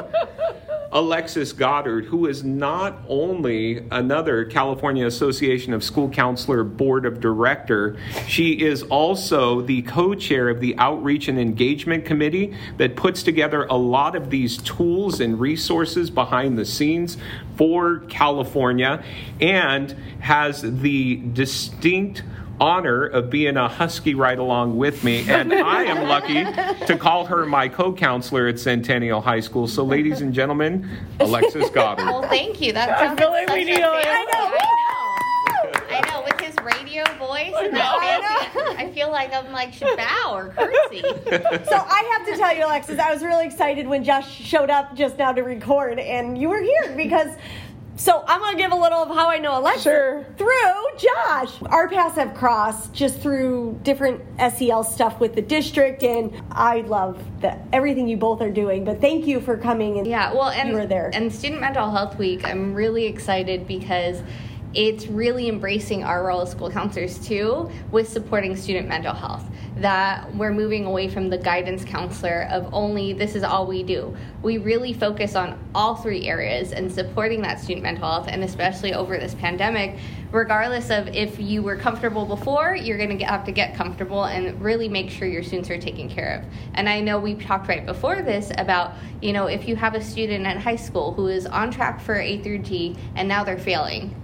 Alexis Goddard, who is not only another California Association of School Counselor Board of Director, she is also the co chair of the Outreach and Engagement Committee that puts together a lot of these tools and resources behind the scenes for California and has the distinct honor of being a Husky right along with me, and I am lucky to call her my co-counselor at Centennial High School. So, ladies and gentlemen, Alexis Goddard. Well, thank you. That sounds feel like such we a need a- I know. I know. I know. With his radio voice and that fancy, I feel like I'm like should bow or curtsy. So I have to tell you, Alexis, I was really excited when Josh showed up just now to record, and you were here because. So I'm gonna give a little of how I know Alexis Sure. through Josh. Our paths have crossed just through different SEL stuff with the district, and I love the, everything you both are doing. But thank you for coming and Yeah, well, and you were there. and Student Mental Health Week, I'm really excited because it's really embracing our role as school counselors too with supporting student mental health. That we're moving away from the guidance counselor of only this is all we do. We really focus on all three areas and supporting that student mental health, and especially over this pandemic, regardless of if you were comfortable before, you're going to have to get comfortable and really make sure your students are taken care of. And I know we talked right before this about, you know, if you have a student at high school who is on track for A through G and now they're failing,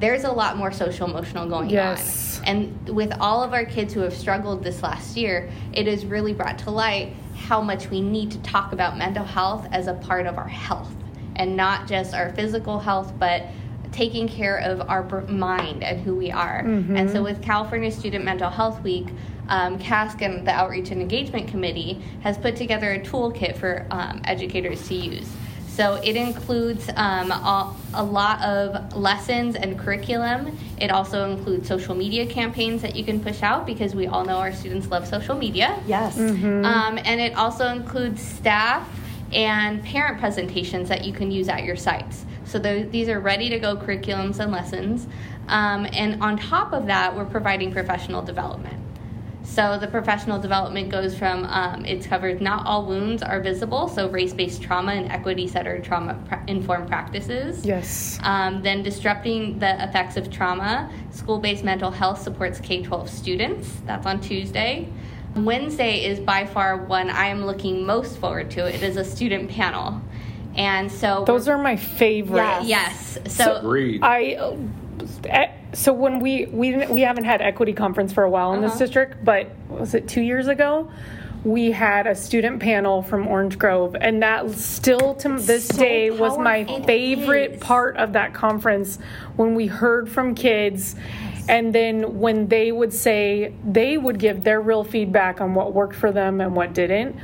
there's a lot more social emotional going Yes. on. And with all of our kids who have struggled this last year, it has really brought to light how much we need to talk about mental health as a part of our health and not just our physical health, but taking care of our mind and who we are. And so, with California Student Mental Health Week, um, CASC and the Outreach and Engagement Committee has put together a toolkit for um, educators to use. So it includes um, a, a lot of lessons and curriculum. It also includes social media campaigns that you can push out because we all know our students love social media. yes, Um, and it also includes staff and parent presentations that you can use at your sites. So tho- these are ready to go curriculums and lessons. Um, and on top of that, we're providing professional development. So the professional development goes from um, it's covered not all wounds are visible, so race-based trauma and equity-centered trauma-informed practices. Yes. Um, then disrupting the effects of trauma. School-based mental health supports K-12 students. That's on Tuesday. Wednesday is by far one I am looking most forward to. It is a student panel, and so Those are my favorite. Yes. yes. So Agreed. I uh, eh, so when we we we haven't had equity conference for a while in Uh-huh. this district, but was it two years ago? We had a student panel from Orange Grove, and that still to this so day was my. It favorite is. part of that conference when we heard from kids. And then when they would say they would give their real feedback on what worked for them and what didn't.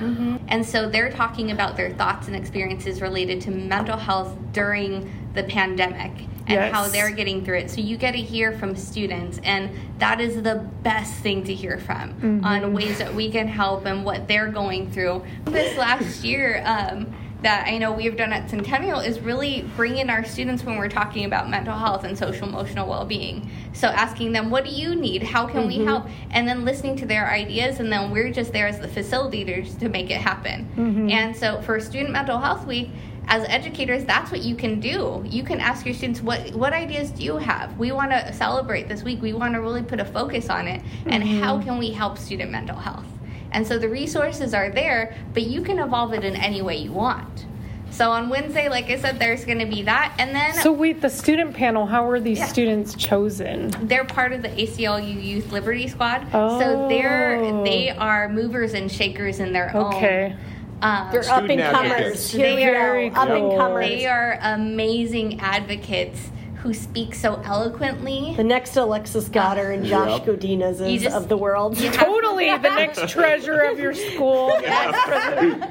And so they're talking about their thoughts and experiences related to mental health during the pandemic and Yes. how they're getting through it. So you get to hear from students, and that is the best thing to hear from mm-hmm. on ways that we can help and what they're going through. This last year, um, that I know we've done at Centennial is really bringing our students when we're talking about mental health and social emotional well being. So asking them, what do you need? How can we mm-hmm. help? And then listening to their ideas, and then we're just there as the facilitators to make it happen. Mm-hmm. And so for Student Mental Health Week, as educators, that's what you can do. You can ask your students, what, what ideas do you have? We want to celebrate this week. We want to really put a focus on it. And mm-hmm. how can we help student mental health? And so the resources are there, but you can evolve it in any way you want. So on Wednesday, like I said, there's going to be that. And then So wait, the student panel, how were these Yeah. students chosen? they're part of the ACLU Youth Liberty Squad. So they're Oh. they are movers and shakers in their own. Okay. own. Um, they're up Student and comers. advocates. Here we Very up and comers. they are amazing advocates who speak so eloquently. the next Alexis Goddard and Josh Yep. Godinez is just- of the world. Totally the next treasure of your school. and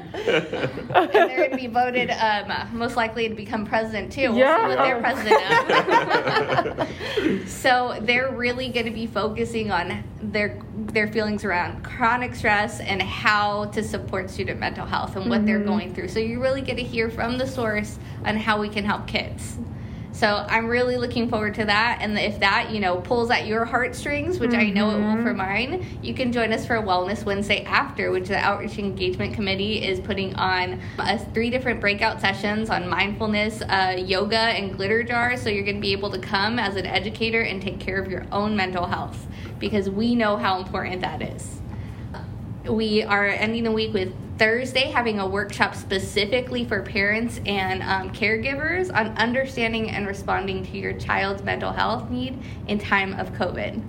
they're going to be voted um, most likely to become president too. We'll see Yeah. what they're president of. so they're really going to be focusing on their their feelings around chronic stress and how to support student mental health and what they're going through. So you really get to hear from the source on how we can help kids. So I'm really looking forward to that. And if that, you know, pulls at your heartstrings, which I know it will for mine, you can join us for a Wellness Wednesday after, which the Outreach Engagement Committee is putting on uh, three different breakout sessions on mindfulness, uh, yoga, and glitter jars. So you're going to be able to come as an educator and take care of your own mental health because we know how important that is. We are ending the week with Thursday having a workshop specifically for parents and um, caregivers on understanding and responding to your child's mental health need in time of COVID.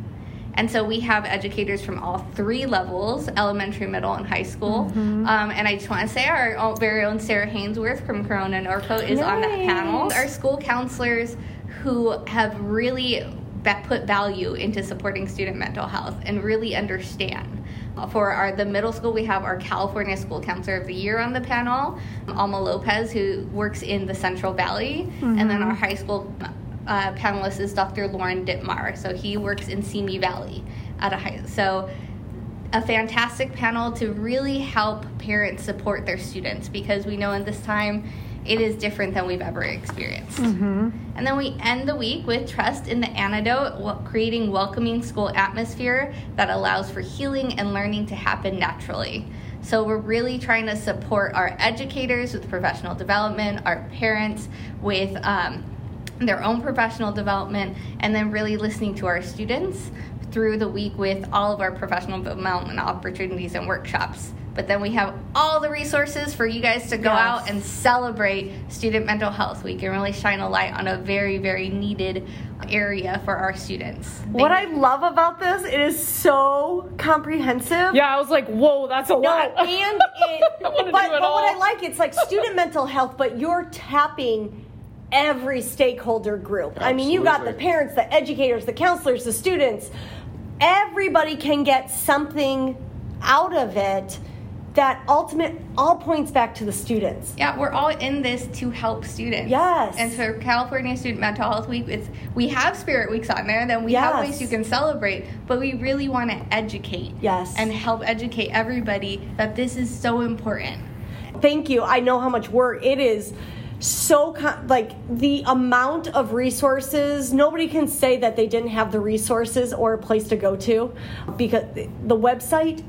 And so we have educators from all three levels elementary, middle, and high school. Mm-hmm. Um, and I just want to say our own- very own Sarah Hainsworth from Corona Norco is on that panel. Our school counselors who have really put value into supporting student mental health and really understand. For our the middle school, we have our California School Counselor of the Year on the panel, Alma Lopez, who works in the Central Valley, and then our high school uh, panelist is Dr. Lauren Dittmar. So he works in Simi Valley at a high. So a fantastic panel to really help parents support their students because we know in this time it is different than we've ever experienced. And then we end the week with Trust in the Antidote, creating welcoming school atmosphere that allows for healing and learning to happen naturally. So we're really trying to support our educators with professional development, our parents with um, their own professional development, and then really listening to our students through the week with all of our professional development opportunities and workshops. But then we have all the resources for you guys to go Yes. out and celebrate Student Mental Health Week and really shine a light on a very, very needed area for our students. What I love about this, it is so comprehensive. Yeah, I was like, whoa, that's a No, lot. and it, but, do but what I like, it's like student mental health, but you're tapping every stakeholder group. I mean, you got the parents, the educators, the counselors, the students. Everybody can get something out of it that ultimate all points back to the students. Yeah, we're all in this to help students. Yes. And for California Student Mental Health Week, it's we have Spirit Weeks on there, then we have ways you can celebrate, but we really want to educate. Yes. And help educate everybody that this is so important. Thank you. I know how much work it is. So like the amount of resources, nobody can say that they didn't have the resources or a place to go to because the website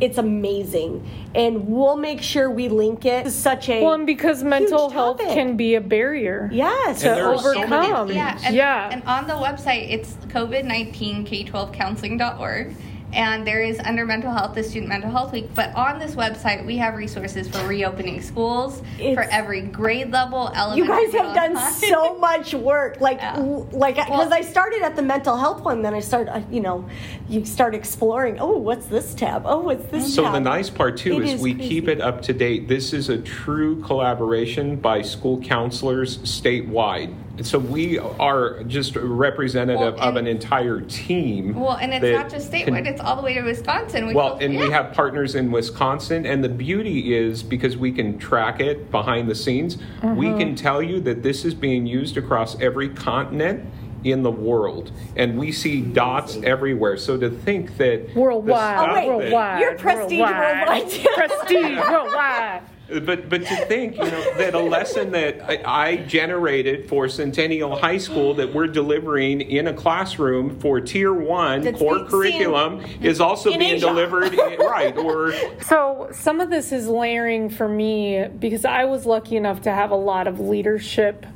it's amazing. And we'll make sure we link it to such a one because mental health can be a barrier yes yeah, to overcome. so yeah, and, yeah. and on the website it's covid19k12counseling.org and there is under mental health, the Student Mental Health Week. But on this website, we have resources for reopening schools for every grade level, elementary. you guys have done high. so much work like Yeah. like because Well- i started at the mental health one then i started uh, you know you start exploring oh what's this tab oh what's this So tab the nice part too It is, is we crazy. keep it up to date. This is a true collaboration by school counselors statewide. So we are just representative Well, of an entire team. Well, and it's not just statewide; can- it's all the way to Wisconsin. We well, feel- and we have partners in Wisconsin, and the beauty is because we can track it behind the scenes, we Mm-hmm. can tell you that this is being used across every continent in the world, and we see dots everywhere. So to think that Worldwide. stuff Oh, wait. worldwide. You're prestige worldwide. prestige worldwide. But but to think, you know, that a lesson that I, I generated for Centennial High School that we're delivering in a classroom for Tier One That's core being curriculum is also in being Asia. delivered in, right or So some of this is layering for me because I was lucky enough to have a lot of leadership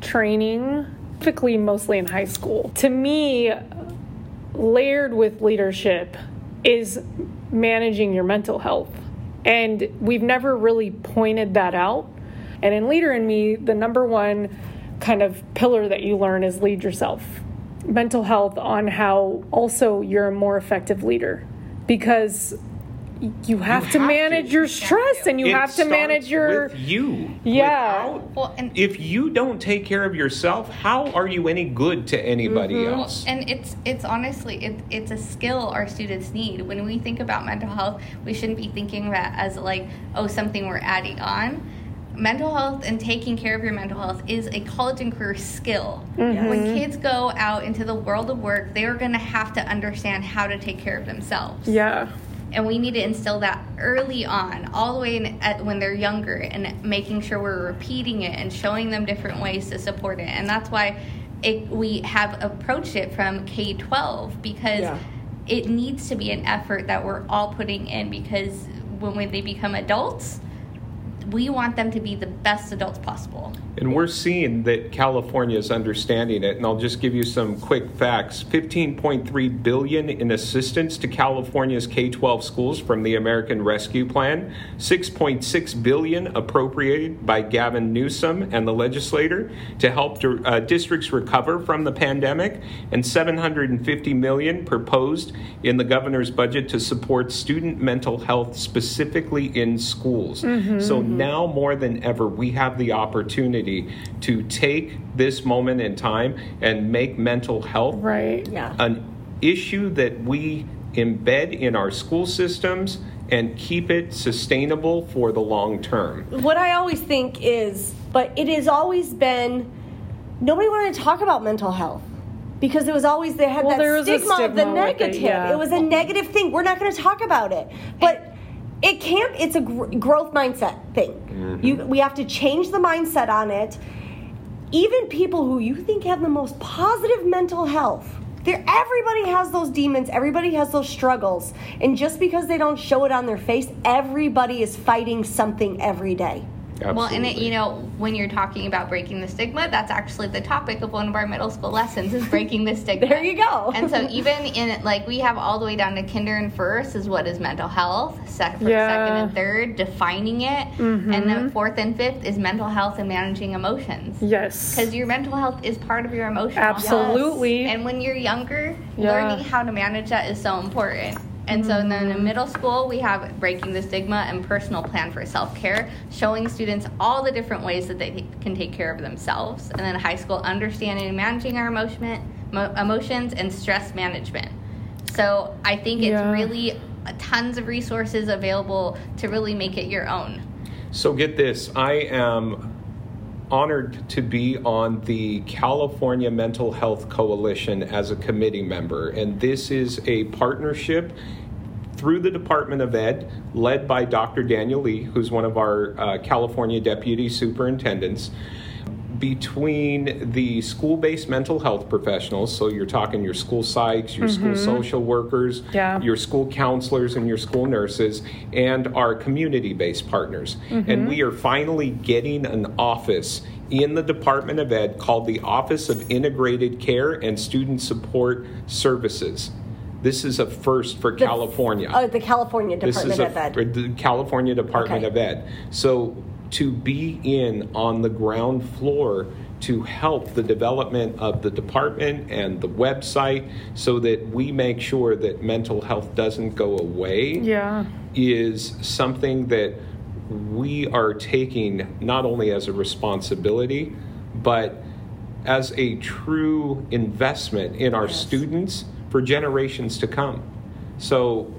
training, typically mostly in high school. To me, layered with leadership is managing your mental health. And we've never really pointed that out. And in Leader in Me, the number one kind of pillar that you learn is lead yourself. Mental health on how also you're a more effective leader because you have to have manage to. your stress and you it have to manage your with you. Yeah. Without- Well, and- if you don't take care of yourself, how are you any good to anybody Mm-hmm. else? And it's it's honestly it, it's a skill our students need. When we think about mental health, we shouldn't be thinking that as like oh something we're adding on. Mental health and taking care of your mental health is a college and career skill. When kids go out into the world of work, they are going to have to understand how to take care of themselves. yeah and we need to instill that early on all the way in, at, when they're younger and making sure we're repeating it and showing them different ways to support it and that's why it, we have approached it from k-12 because Yeah. it needs to be an effort that we're all putting in because when, when they become adults we want them to be the best adults possible. And we're seeing that California is understanding it. And I'll just give you some quick facts. 15.3 billion in assistance to California's K-12 schools from the American Rescue Plan. 6.6 billion appropriated by Gavin Newsom and the legislator to help uh, districts recover from the pandemic, and 750 million proposed in the governor's budget to support student mental health specifically in schools. Mm-hmm, so mm-hmm. now more than ever, we have the opportunity to take this moment in time and make mental health right. yeah. an issue that we embed in our school systems and keep it sustainable for the long term. What I always think is, but it has always been nobody wanted to talk about mental health because it was always they had well, that stigma, stigma, of the negative. It, yeah. it, was a negative thing. We're not going to talk about it, but it can't. It's a gr- growth mindset thing. Mm-hmm. You, we have to change the mindset on it. Even people who you think have the most positive mental health there, everybody has those demons, everybody has those struggles. And just because they don't show it on their face, everybody is fighting something every day. Absolutely. Well, and it, you know, when you're talking about breaking the stigma, that's actually the topic of one of our middle school lessons is breaking the stigma. there you go. and so even in like we have all the way down to kinder and first is what is mental health, second, yeah. second and third, defining it, mm-hmm. and then fourth and fifth is mental health and managing emotions. Yes. Because your mental health is part of your emotional Absolutely. And when you're younger, yeah. learning how to manage that is so important. And so then in middle school, we have breaking the stigma and personal plan for self care, showing students all the different ways that they can take care of themselves. And then high school, understanding and managing our emotion, emotions and stress management. So I think it's yeah. really tons of resources available to really make it your own. So get this I am honored to be on the California Mental Health Coalition as a committee member. And this is a partnership through the Department of Ed, led by Dr. Daniel Lee, who's one of our uh, California deputy superintendents between the school based mental health professionals, so you're talking your school psychs, your mm-hmm. school social workers, yeah. your school counselors, and your school nurses, and our community based partners. Mm-hmm. And we are finally getting an office in the Department of Ed called the Office of Integrated Care and Student Support Services. This is a first for the, California. Oh, the California Department of Ed. The California Department okay. of Ed. So to be in on the ground floor to help the development of the department and the website so that we make sure that mental health doesn't go away yeah. is something that we are taking not only as a responsibility but as a true investment in our yes. students for generations to come. So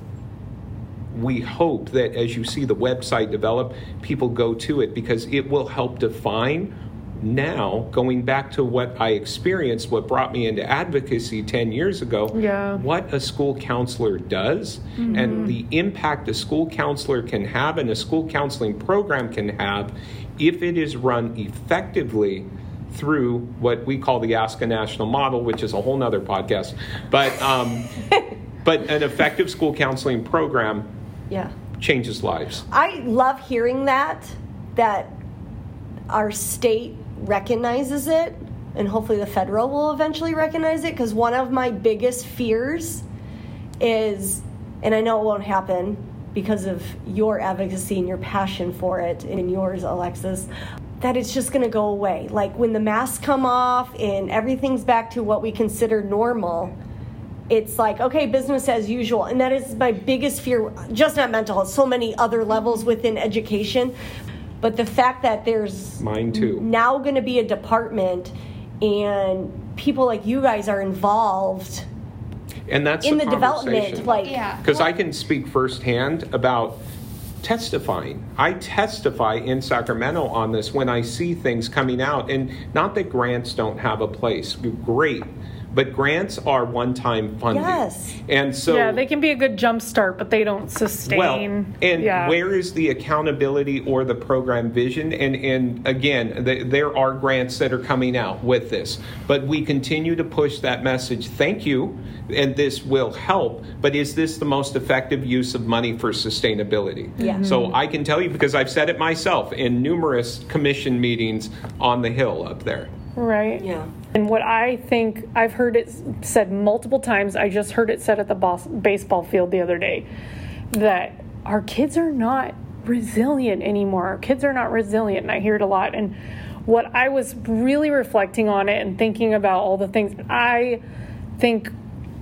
we hope that as you see the website develop, people go to it because it will help define now, going back to what I experienced, what brought me into advocacy 10 years ago, yeah. what a school counselor does mm-hmm. and the impact a school counselor can have and a school counseling program can have if it is run effectively through what we call the ASCA National model, which is a whole nother podcast. But, um, but an effective school counseling program yeah. changes lives. I love hearing that, that our state recognizes it, and hopefully the federal will eventually recognize it, because one of my biggest fears is, and I know it won't happen because of your advocacy and your passion for it, and yours, Alexis, that it's just going to go away. Like when the masks come off and everything's back to what we consider normal it's like okay business as usual. And that is my biggest fear just not mental health so many other levels within education. But the fact that there's mine too. now going to be a department and people like you guys are involved and that's in the, the development like yeah. Because i can speak firsthand about testifying. I testify in Sacramento on this when I see things coming out, and not that grants don't have a place. Great. But grants are one-time funding. Yes. And so yeah, they can be a good jump start, but they don't sustain. well, and yeah. where is the accountability or the program vision? And and again, th- there are grants that are coming out with this, but we continue to push that message. Thank you, and this will help. But is this the most effective use of money for sustainability? Yeah. Mm-hmm. So I can tell you because I've said it myself in numerous commission meetings on the hill up there. right? Yeah. And what I think I've heard it said multiple times. I just heard it said at the bos- baseball field the other day that our kids are not resilient anymore. Our kids are not resilient, and I hear it a lot. And what I was really reflecting on it and thinking about all the things I think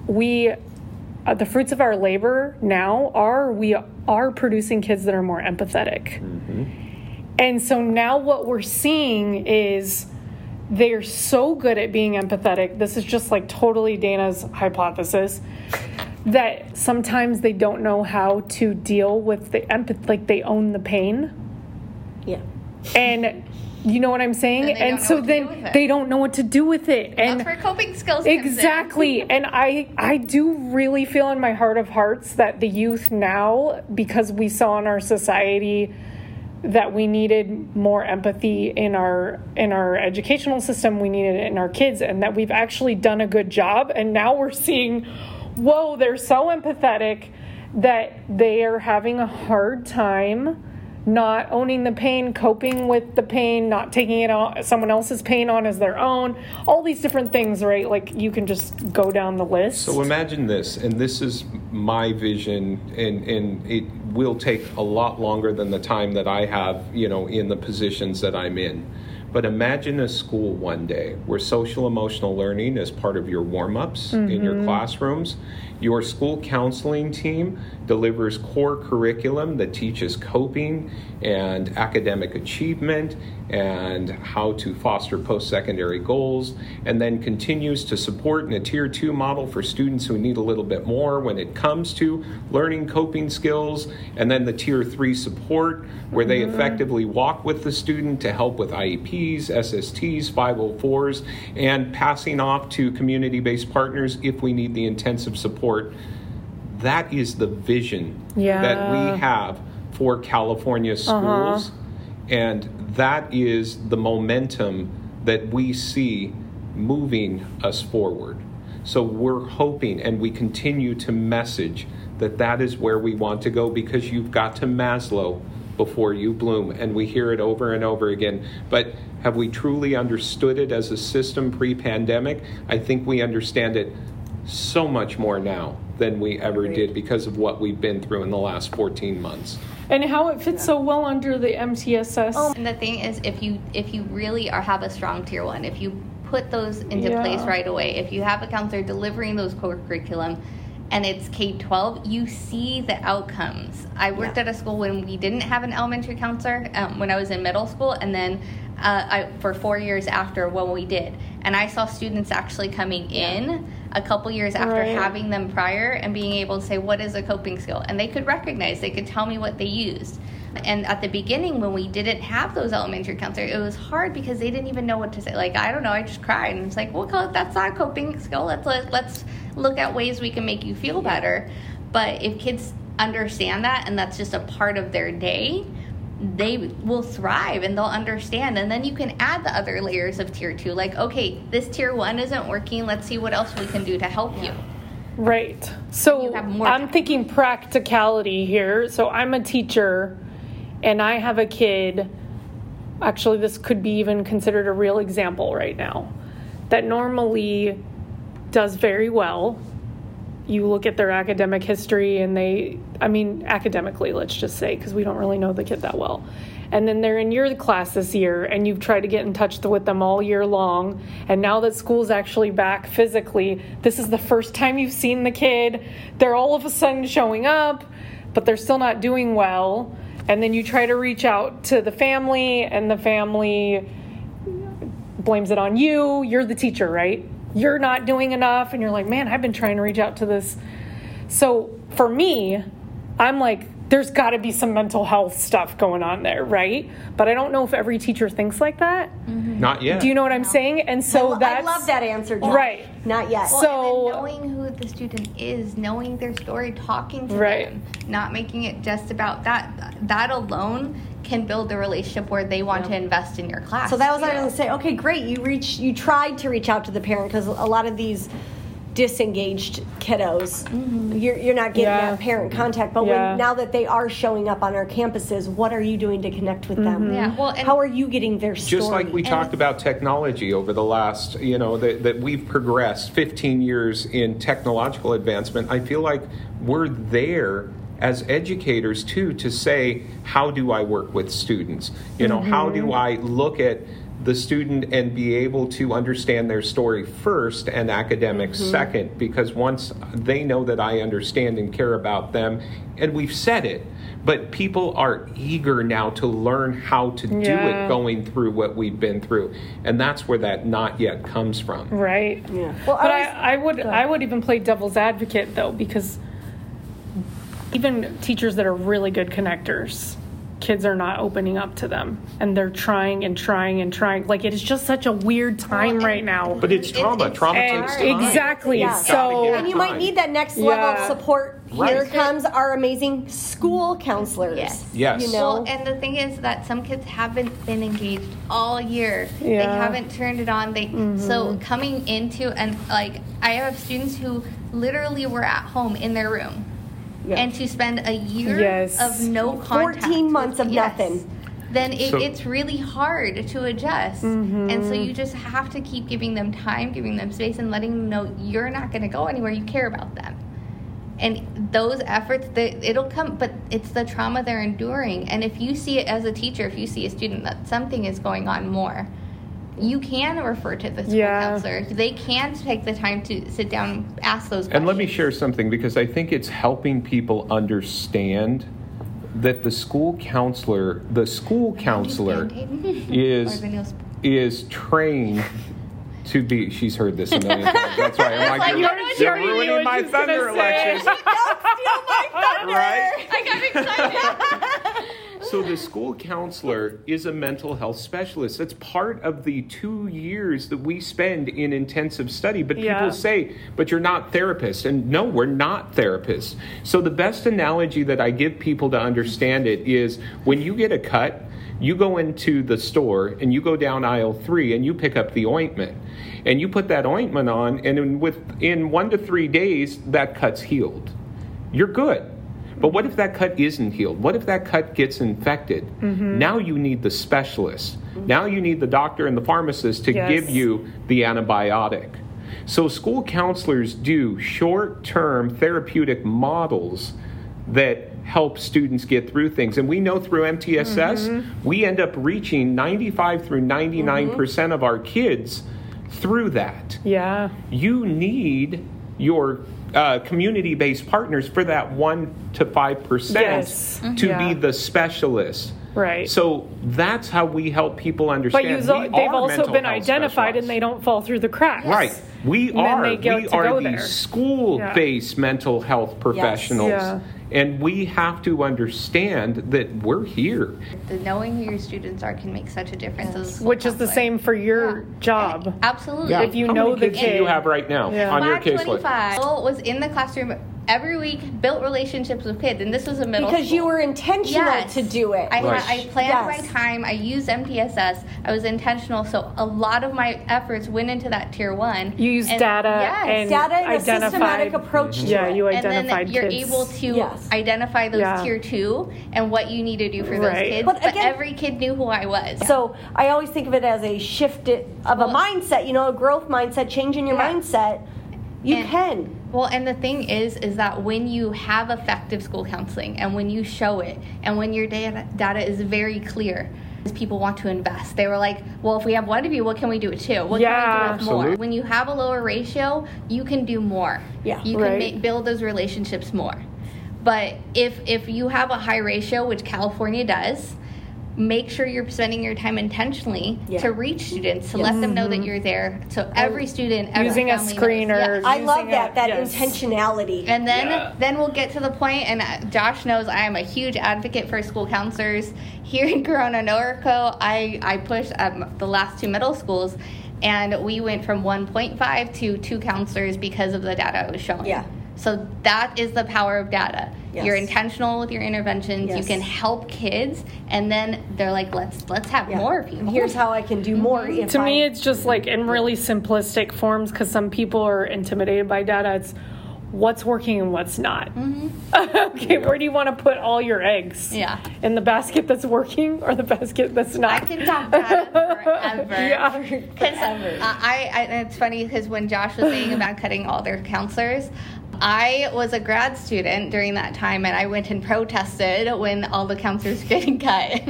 we uh, the fruits of our labor now are we are producing kids that are more empathetic. And so now what we're seeing is they're so good at being empathetic. This is just like totally Dana's hypothesis that sometimes they don't know how to deal with the empathy, like they own the pain. Yeah. And you know what I'm saying? Then they and so what to do then they don't know what to do with it. And That's where coping skills comes in. Exactly. and I I do really feel in my heart of hearts that the youth now because we saw in our society that we needed more empathy in our in our educational system, we needed it in our kids and that we've actually done a good job. And now we're seeing whoa, they're so empathetic that they are having a hard time not owning the pain, coping with the pain, not taking it on someone else's pain on as their own, all these different things, right? Like you can just go down the list. So imagine this, and this is my vision, and, and it will take a lot longer than the time that I have, you know, in the positions that I'm in. But imagine a school one day where social emotional learning is part of your warm ups in your mm-hmm. classrooms. Your school counseling team delivers core curriculum that teaches coping and academic achievement and how to foster post secondary goals, and then continues to support in a tier two model for students who need a little bit more when it comes to learning coping skills, and then the tier three support where they mm-hmm. effectively walk with the student to help with IEPs, SSTs, 504s, and passing off to community based partners if we need the intensive support. That is the vision that we have for California uh-huh. schools. And that is the momentum that we see moving us forward. So we're hoping and we continue to message that that is where we want to go because you've got to Maslow before you bloom. And we hear it over and over again. But have we truly understood it as a system pre pandemic? I think we understand it so much more now than we ever did because of what we've been through in the last 14 months. and how it fits so well under the MTSS. And the thing is, if you if you really are have a strong tier one, if you put those into Yeah. place right away, if you have a counselor delivering those core curriculum, and it's K twelve, you see the outcomes. I worked Yeah. at a school when we didn't have an elementary counselor um, when I was in middle school, and then uh, I, for four years after when we did, and I saw students actually coming in a couple years after Right. having them prior and being able to say what is a coping skill, and they could recognize, they could tell me what they used. And at the beginning, when we didn't have those elementary counselors, it was hard because they didn't even know what to say. Like, I don't know, I just cried. And it's like, well, that's not a coping skill. Let's, let, let's look at ways we can make you feel better. But if kids understand that and that's just a part of their day, they will thrive and they'll understand. And then you can add the other layers of tier two. Like, okay, this tier one isn't working. Let's see what else we can do to help you. Right. So You have more I'm time. thinking practicality here. So I'm a teacher and I have a kid. Actually, this could be even considered a real example right now that normally does very well. You look at their academic history and they, I mean, academically, let's just say, because we don't really know the kid that well. And then they're in your class this year and you've tried to get in touch with them all year long. And now that school's actually back physically, this is the first time you've seen the kid. They're all of a sudden showing up, but they're still not doing well. And then you try to reach out to the family, and the family blames it on you. You're the teacher, right? You're not doing enough. And you're like, man, I've been trying to reach out to this. So for me, I'm like, there's got to be some mental health stuff going on there, right? But I don't know if every teacher thinks like that. Mm-hmm. Not yet. Do you know what I'm saying? And so that I, that's love that answer. Josh. Right. not yet. Well, So- and then knowing who the student is, knowing their story, talking to Right. them, not making it just about that. That alone can build the relationship where they want to invest in your class. So that was what I too. was going to say. Okay, great. You reach. You tried to reach out to the parent because a lot of these disengaged kiddos, mm-hmm. you're, you're not getting Yeah. that parent contact. But Yeah. when now that they are showing up on our campuses, what are you doing to connect with them? Mm-hmm. Yeah, well, and- how are you getting their story? Just like we talked about technology over the last, you know, that, that we've progressed 15 years in technological advancement, I feel like we're there as educators too to say, how do I work with students? You know, how do mm-hmm. I look at the student and be able to understand their story first and academics mm-hmm. second? Because once they know that I understand and care about them, and we've said it, but people are eager now to learn how to do Yeah. it going through what we've been through. And that's where that not yet comes from. Right. Yeah. Well, But I was- I, I would I would even play devil's advocate though because even teachers that are really good connectors, kids are not opening up to them and they're trying and trying and trying. Like it is just such a weird time and- right now. But it's It's- trauma. it's trauma and takes time. exactly. Yeah. So and you might need that next level of Yeah. support. Right. Here comes our amazing school counselors. Yes. Yes. You know. Well, and the thing is that some kids haven't been engaged all year. yeah. They haven't turned it on. They mm-hmm. so coming into and like I have students who literally were at home in their room, and to spend a year Yes. of no contact, 14 with- months of yes, nothing. Then it, So- it's really hard to adjust, mm-hmm. and so you just have to keep giving them time, giving them space, and letting them know you're not going to go anywhere. You care about them. And those efforts they, it'll come but it's the trauma they're enduring. And if you see it as a teacher if you see a student that something is going on more you can refer to the school Yeah. counselor they can take the time to sit down and ask those questions And let me share something because I think it's helping people understand that the school counselor, the school counselor is Or the news- is trained to be. She's heard this a million times. That's right. I'm like, like, you're, I know you're you mean, ruining what my she's gonna thunder, say. Alexis. Right? i got excited So the school counselor is a mental health specialist. That's part of the two years that we spend in intensive study. But Yeah. people say, but you're not therapists. And no, we're not therapists. So the best analogy that I give people to understand it is when you get a cut, you go into the store and you go down aisle three and you pick up the ointment. And you put that ointment on, and in, within one to three days, that cut's healed. You're good. But what if that cut isn't healed? What if that cut gets infected? Mm-hmm. Now you need the specialist. Now you need the doctor and the pharmacist to Yes. give you the antibiotic. So school counselors do short-term therapeutic models that help students get through things. And we know through MTSS, Mm-hmm. we end up reaching 95 through 99% of our kids through that yeah. you need your uh, community-based partners for that one to five percent Yes. to Yeah. be the specialist. Right. So that's how we help people But understand. you, We they've are also been identified and they don't fall through the cracks. Right. We And are. we are the there. school-based mental health professionals, Yeah. And we have to understand that we're here. the knowing who your students are can make such a difference as a school Which is the counselor. same for your Yeah. job. absolutely If you How know many the kids do you have right now Yeah. on your caseload? 525 Bill was in the classroom every week, built relationships with kids, and this was a middle because school. you were intentional Yes. to do it. I, Right. I planned Yes. my time. I used MTSS. I was intentional, so a lot of my efforts went into that tier one. You used And- data yes. and Data and a systematic approach to mhm. Yeah, it. you and then identified you're kids. able to Yes. identify those Yeah. tier two and what you need to do for those kids. But But, every kid knew who I was. So I always think of it as a shift it, of a Well- mindset, you know, a growth mindset, changing your Yeah. mindset. You And- can. Well, and the thing is, is that when you have effective school counseling and when you show it and when your data, data is very clear, people want to invest. They were like, well, if we have one of you, what can we do with two? What Yeah. can we do with more? Absolutely. When you have a lower ratio, you can do more. Yeah. You can make, build those relationships more. But if if you have a high ratio, which California does, make sure you're spending your time intentionally Yeah. to reach students to let them know that you're there. So every student, every Using a family knows. screener. Yes. I love that, it, that yes. intentionality. And then Yeah. then we'll get to the point, and uh, Josh knows I am a huge advocate for school counselors. Here in Corona Norco, I, I push um, the last two middle schools. and we went from 1.5 to two counselors because of the data I was showing. Yeah. So that is the power of data. Yes. You're intentional with your interventions. You can help kids, and then they're like, "Let's let's have Yeah. more people." Here's how I can do more. Mm-hmm. If to me it's just like in really simplistic forms because some people are intimidated by data it's what's working and what's not mm-hmm. okay where do you want to put all your eggs Yeah. in the basket that's working or the basket that's not I could talk data forever. yeah Because I, I, it's funny because when Josh was saying about cutting all their counselors, I was a grad student during that time, and I went and protested when all the counselors were getting cut.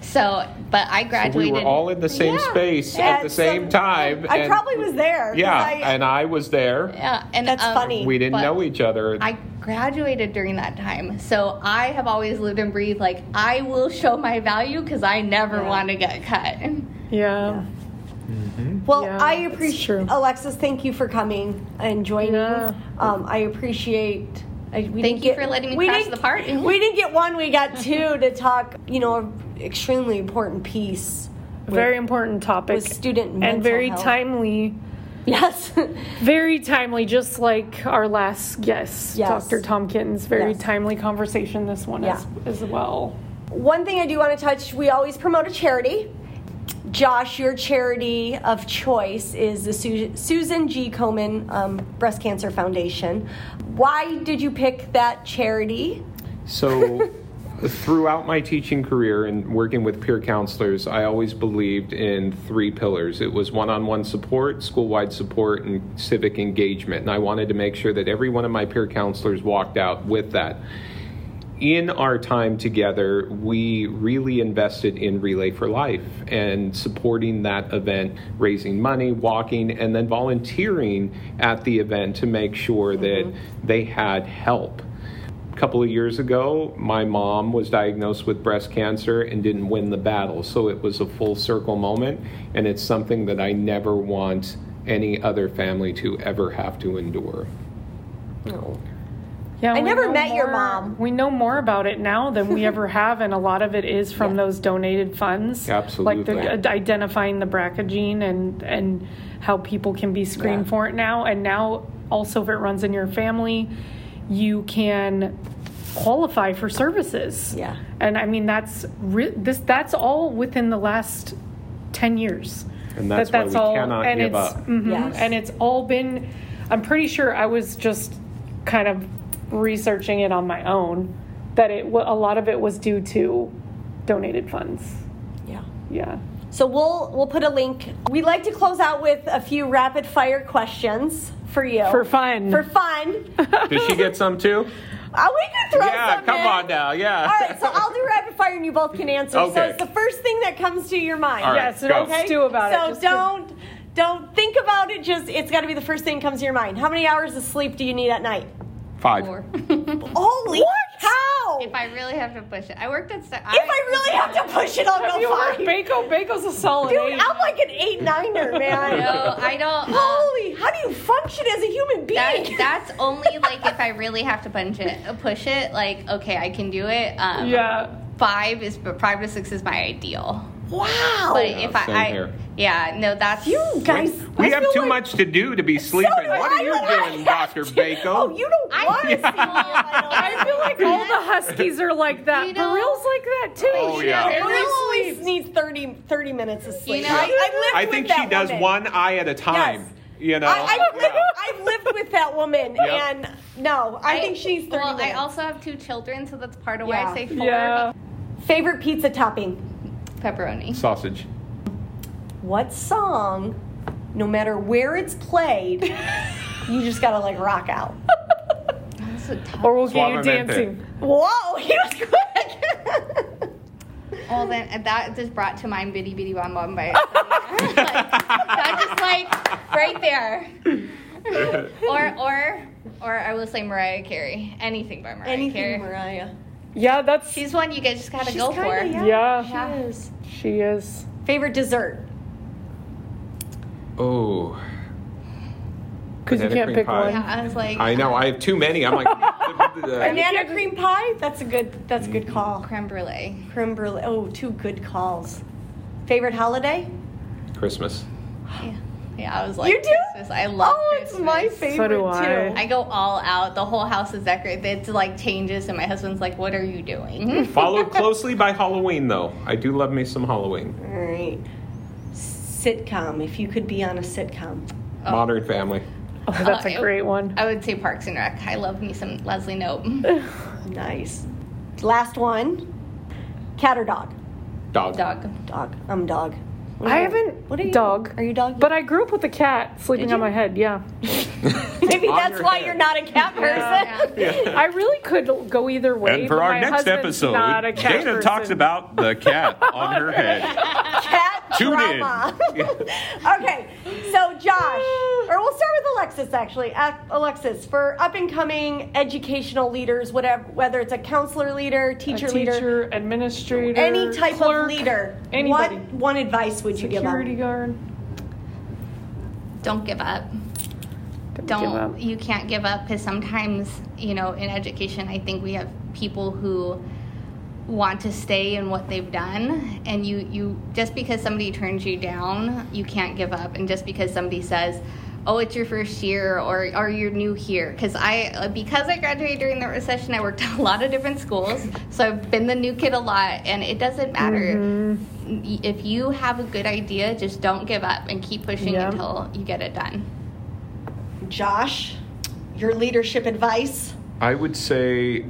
so, but I graduated We were all in the same Yeah. space At at the same some- time. I and- probably was there. Yeah, I- and I was there. Yeah, and That's um, funny. We didn't know each other. I graduated during that time, so I have always lived and breathed like I will show my value because I never Yeah. want to get cut. yeah Well, Yeah, I appreciate. Alexis. Thank you for coming and joining. Yeah. Um, I appreciate. I, we Thank didn't you for letting me we crash didn't- the party. We didn't get one. We got two to talk. You know, an extremely important piece. with- very important topic with student mental and very health. timely Yes. very timely just like our last guest Yes. dr tompkins very Yes. timely conversation this one Yeah. as, as well One thing I do want to touch, we always promote a charity. Josh, your charity of choice is the Su- Susan G. Komen um, Breast Cancer Foundation. Why did you pick that charity? So, throughout my teaching career and working with peer counselors, I always believed in three pillars it was one on one support, school wide support, and civic engagement. And I wanted to make sure that every one of my peer counselors walked out with that. In our time together, we really invested in Relay for Life and supporting that event, raising money, walking, and then volunteering at the event to make sure that mm-hmm. they had help A couple of years ago, my mom was diagnosed with breast cancer and didn't win the battle. So it was a full circle moment, and it's something that I never want any other family to ever have to endure. No. Yeah, I never know met your mom. We know more about it now than we ever have, and a lot of it is from Yeah. those donated funds. Absolutely. Like the, identifying the BRCA gene and and how people can be screened Yeah. for it now. And now, also, if it runs in your family, you can qualify for services. Yeah. And I mean, that's re- this. That's all within the last ten years. And that's why we cannot and give it's, up. mhm, Yes. And it's all been. I'm pretty sure I was just kind of researching it on my own. That it wa- a lot of it was due to donated funds. Yeah. Yeah. So we'll we'll put a link. We like to close out with a few rapid fire questions for you. For fun. For fun. Does she get some too? Uh, we can throw yeah, some come in. on now. Yeah. All right, so I'll do rapid fire and you both can answer. So Okay. it's the first thing that comes to your mind. All right, Yeah, so go. don't stew about so it. Just don't don't think about it. Just it's got to be the first thing that comes to your mind. How many hours of sleep do you need at night? Five. Or Holy cow! if I really have to push it, I worked at. St- If I really have to push it, I'll go You five. Bako. Bako's a solid Dude, eight. I'm like an eight niner, man. no, I don't. Uh, Holy, how do you function as a human being? that, that's only like if I really have to punch it, push it. Like okay, I can do it. Um, yeah. Five is, but five to six is my ideal. wow. But if I, same I here. yeah, no, that's you guys, We I have too like- much to do to be sleeping. So do what I, are you doing, Dr. to- Bako? Oh, you don't I- want to see. I feel like all the Huskies are like that. You know- Barril's like that too. Oh, She yeah. barely always sleeps. needs 30, 30 minutes of sleep. You know- I, I lived I with think that she does woman. one eye at a time. Yes. You know? I, I've, lived, Yeah. I've lived with that woman, Yep. and no, I, think she's 30 Well, minutes. I also have two children, so that's part of why Yeah. I say four. Yeah. Favorite pizza topping? Pepperoni. Sausage. What song, no matter where it's played, you just gotta like rock out? That's a. Or we'll get you dancing. Whoa, he was quick. Well, then that just brought to mind "Bidi Bidi Bom Bom" by. like, that's just like right there. or or or I will say Mariah Carey. Anything by Mariah Anything, Carey. Mariah. Yeah, that's She's one you guys just gotta go kinda, for. yeah. Yeah. She Yeah. is. she is. Favorite dessert? Oh. Because you can't pick pie. one. Yeah, I was like, I know. I have too many. I'm like. Banana cream pie? That's a good. That's a good mm-hmm. call. creme brulee. Creme brulee. Oh, two good calls. Favorite holiday? Christmas. Yeah. Yeah, I was like, You do? Christmas. I love Oh, it's my Christmas. favorite do I. too. I go all out. The whole house is decorated. It's like changes, and my husband's like, "What are you doing?" Followed closely by Halloween, though. I do love me some Halloween. All right. Sitcom. If you could be on a sitcom. Modern Family. Oh, that's Uh, a great one. I would say Parks and Rec. I love me some Leslie Nope. Nice. Last one. Cat or dog? Dog. Dog. Dog. I'm dog. What I haven't What are you? dog. Are you dog? But I grew up with a cat sleeping on my head. Yeah, maybe that's your why head. you're not a cat person. Yeah. I really could go either way. And for our my next episode, not a cat Dana person. talks about the cat on her head. cat Tune in. drama. okay, so Josh, or we'll start with Alexis actually. Alexis, for up and coming educational leaders, whatever, whether it's a counselor leader, a teacher, teacher, leader, administrator, any type clerk, of leader, anybody. what one advice would you give security them? guard. Don't give up. Don't, Don't. give up. You can't give up because sometimes, you know, in education, I think we have people who want to stay in what they've done and you you just because somebody turns you down you can't give up and just because somebody says oh it's your first year or are you're new here. Because i uh, because i graduated during the recession i worked at a lot of different schools. So i've been the new kid a lot and it doesn't matter. Mm-hmm. If you have a good idea just don't give up and keep pushing Yeah. until you get it done. Josh, your leadership advice? I would say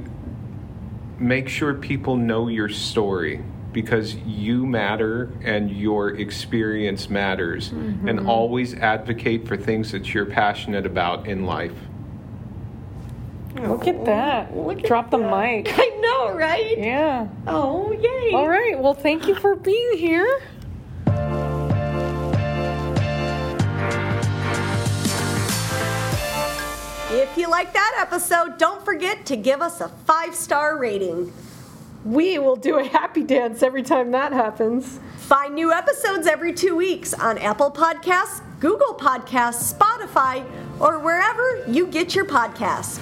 make sure people know your story because you matter and your experience matters. Mm-hmm. And always advocate for things that you're passionate about in life. Look at that. Oh, look at Drop the that. mic. I know, right? Yeah. Oh, yay. All right. Well, thank you for being here. If you like that episode, don't forget to give us a five star rating. We will do a happy dance every time that happens. Find new episodes every two weeks on Apple Podcasts, Google Podcasts, Spotify, or wherever you get your podcasts.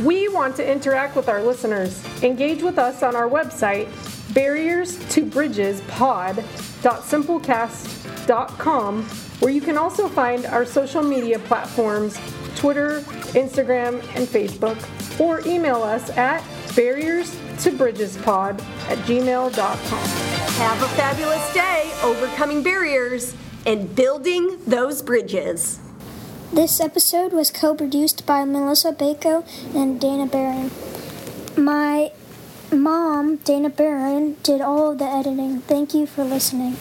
We want to interact with our listeners. Engage with us on our website, barriers to bridges pod.simplecast.com, where you can also find our social media platforms Twitter, Instagram, and Facebook, or email us at barriers to bridges pod at gmail.com. Have a fabulous day overcoming barriers and building those bridges. This episode was co produced by Melissa Bako and Dana Barron. My mom, Dana Barron, did all of the editing. Thank you for listening.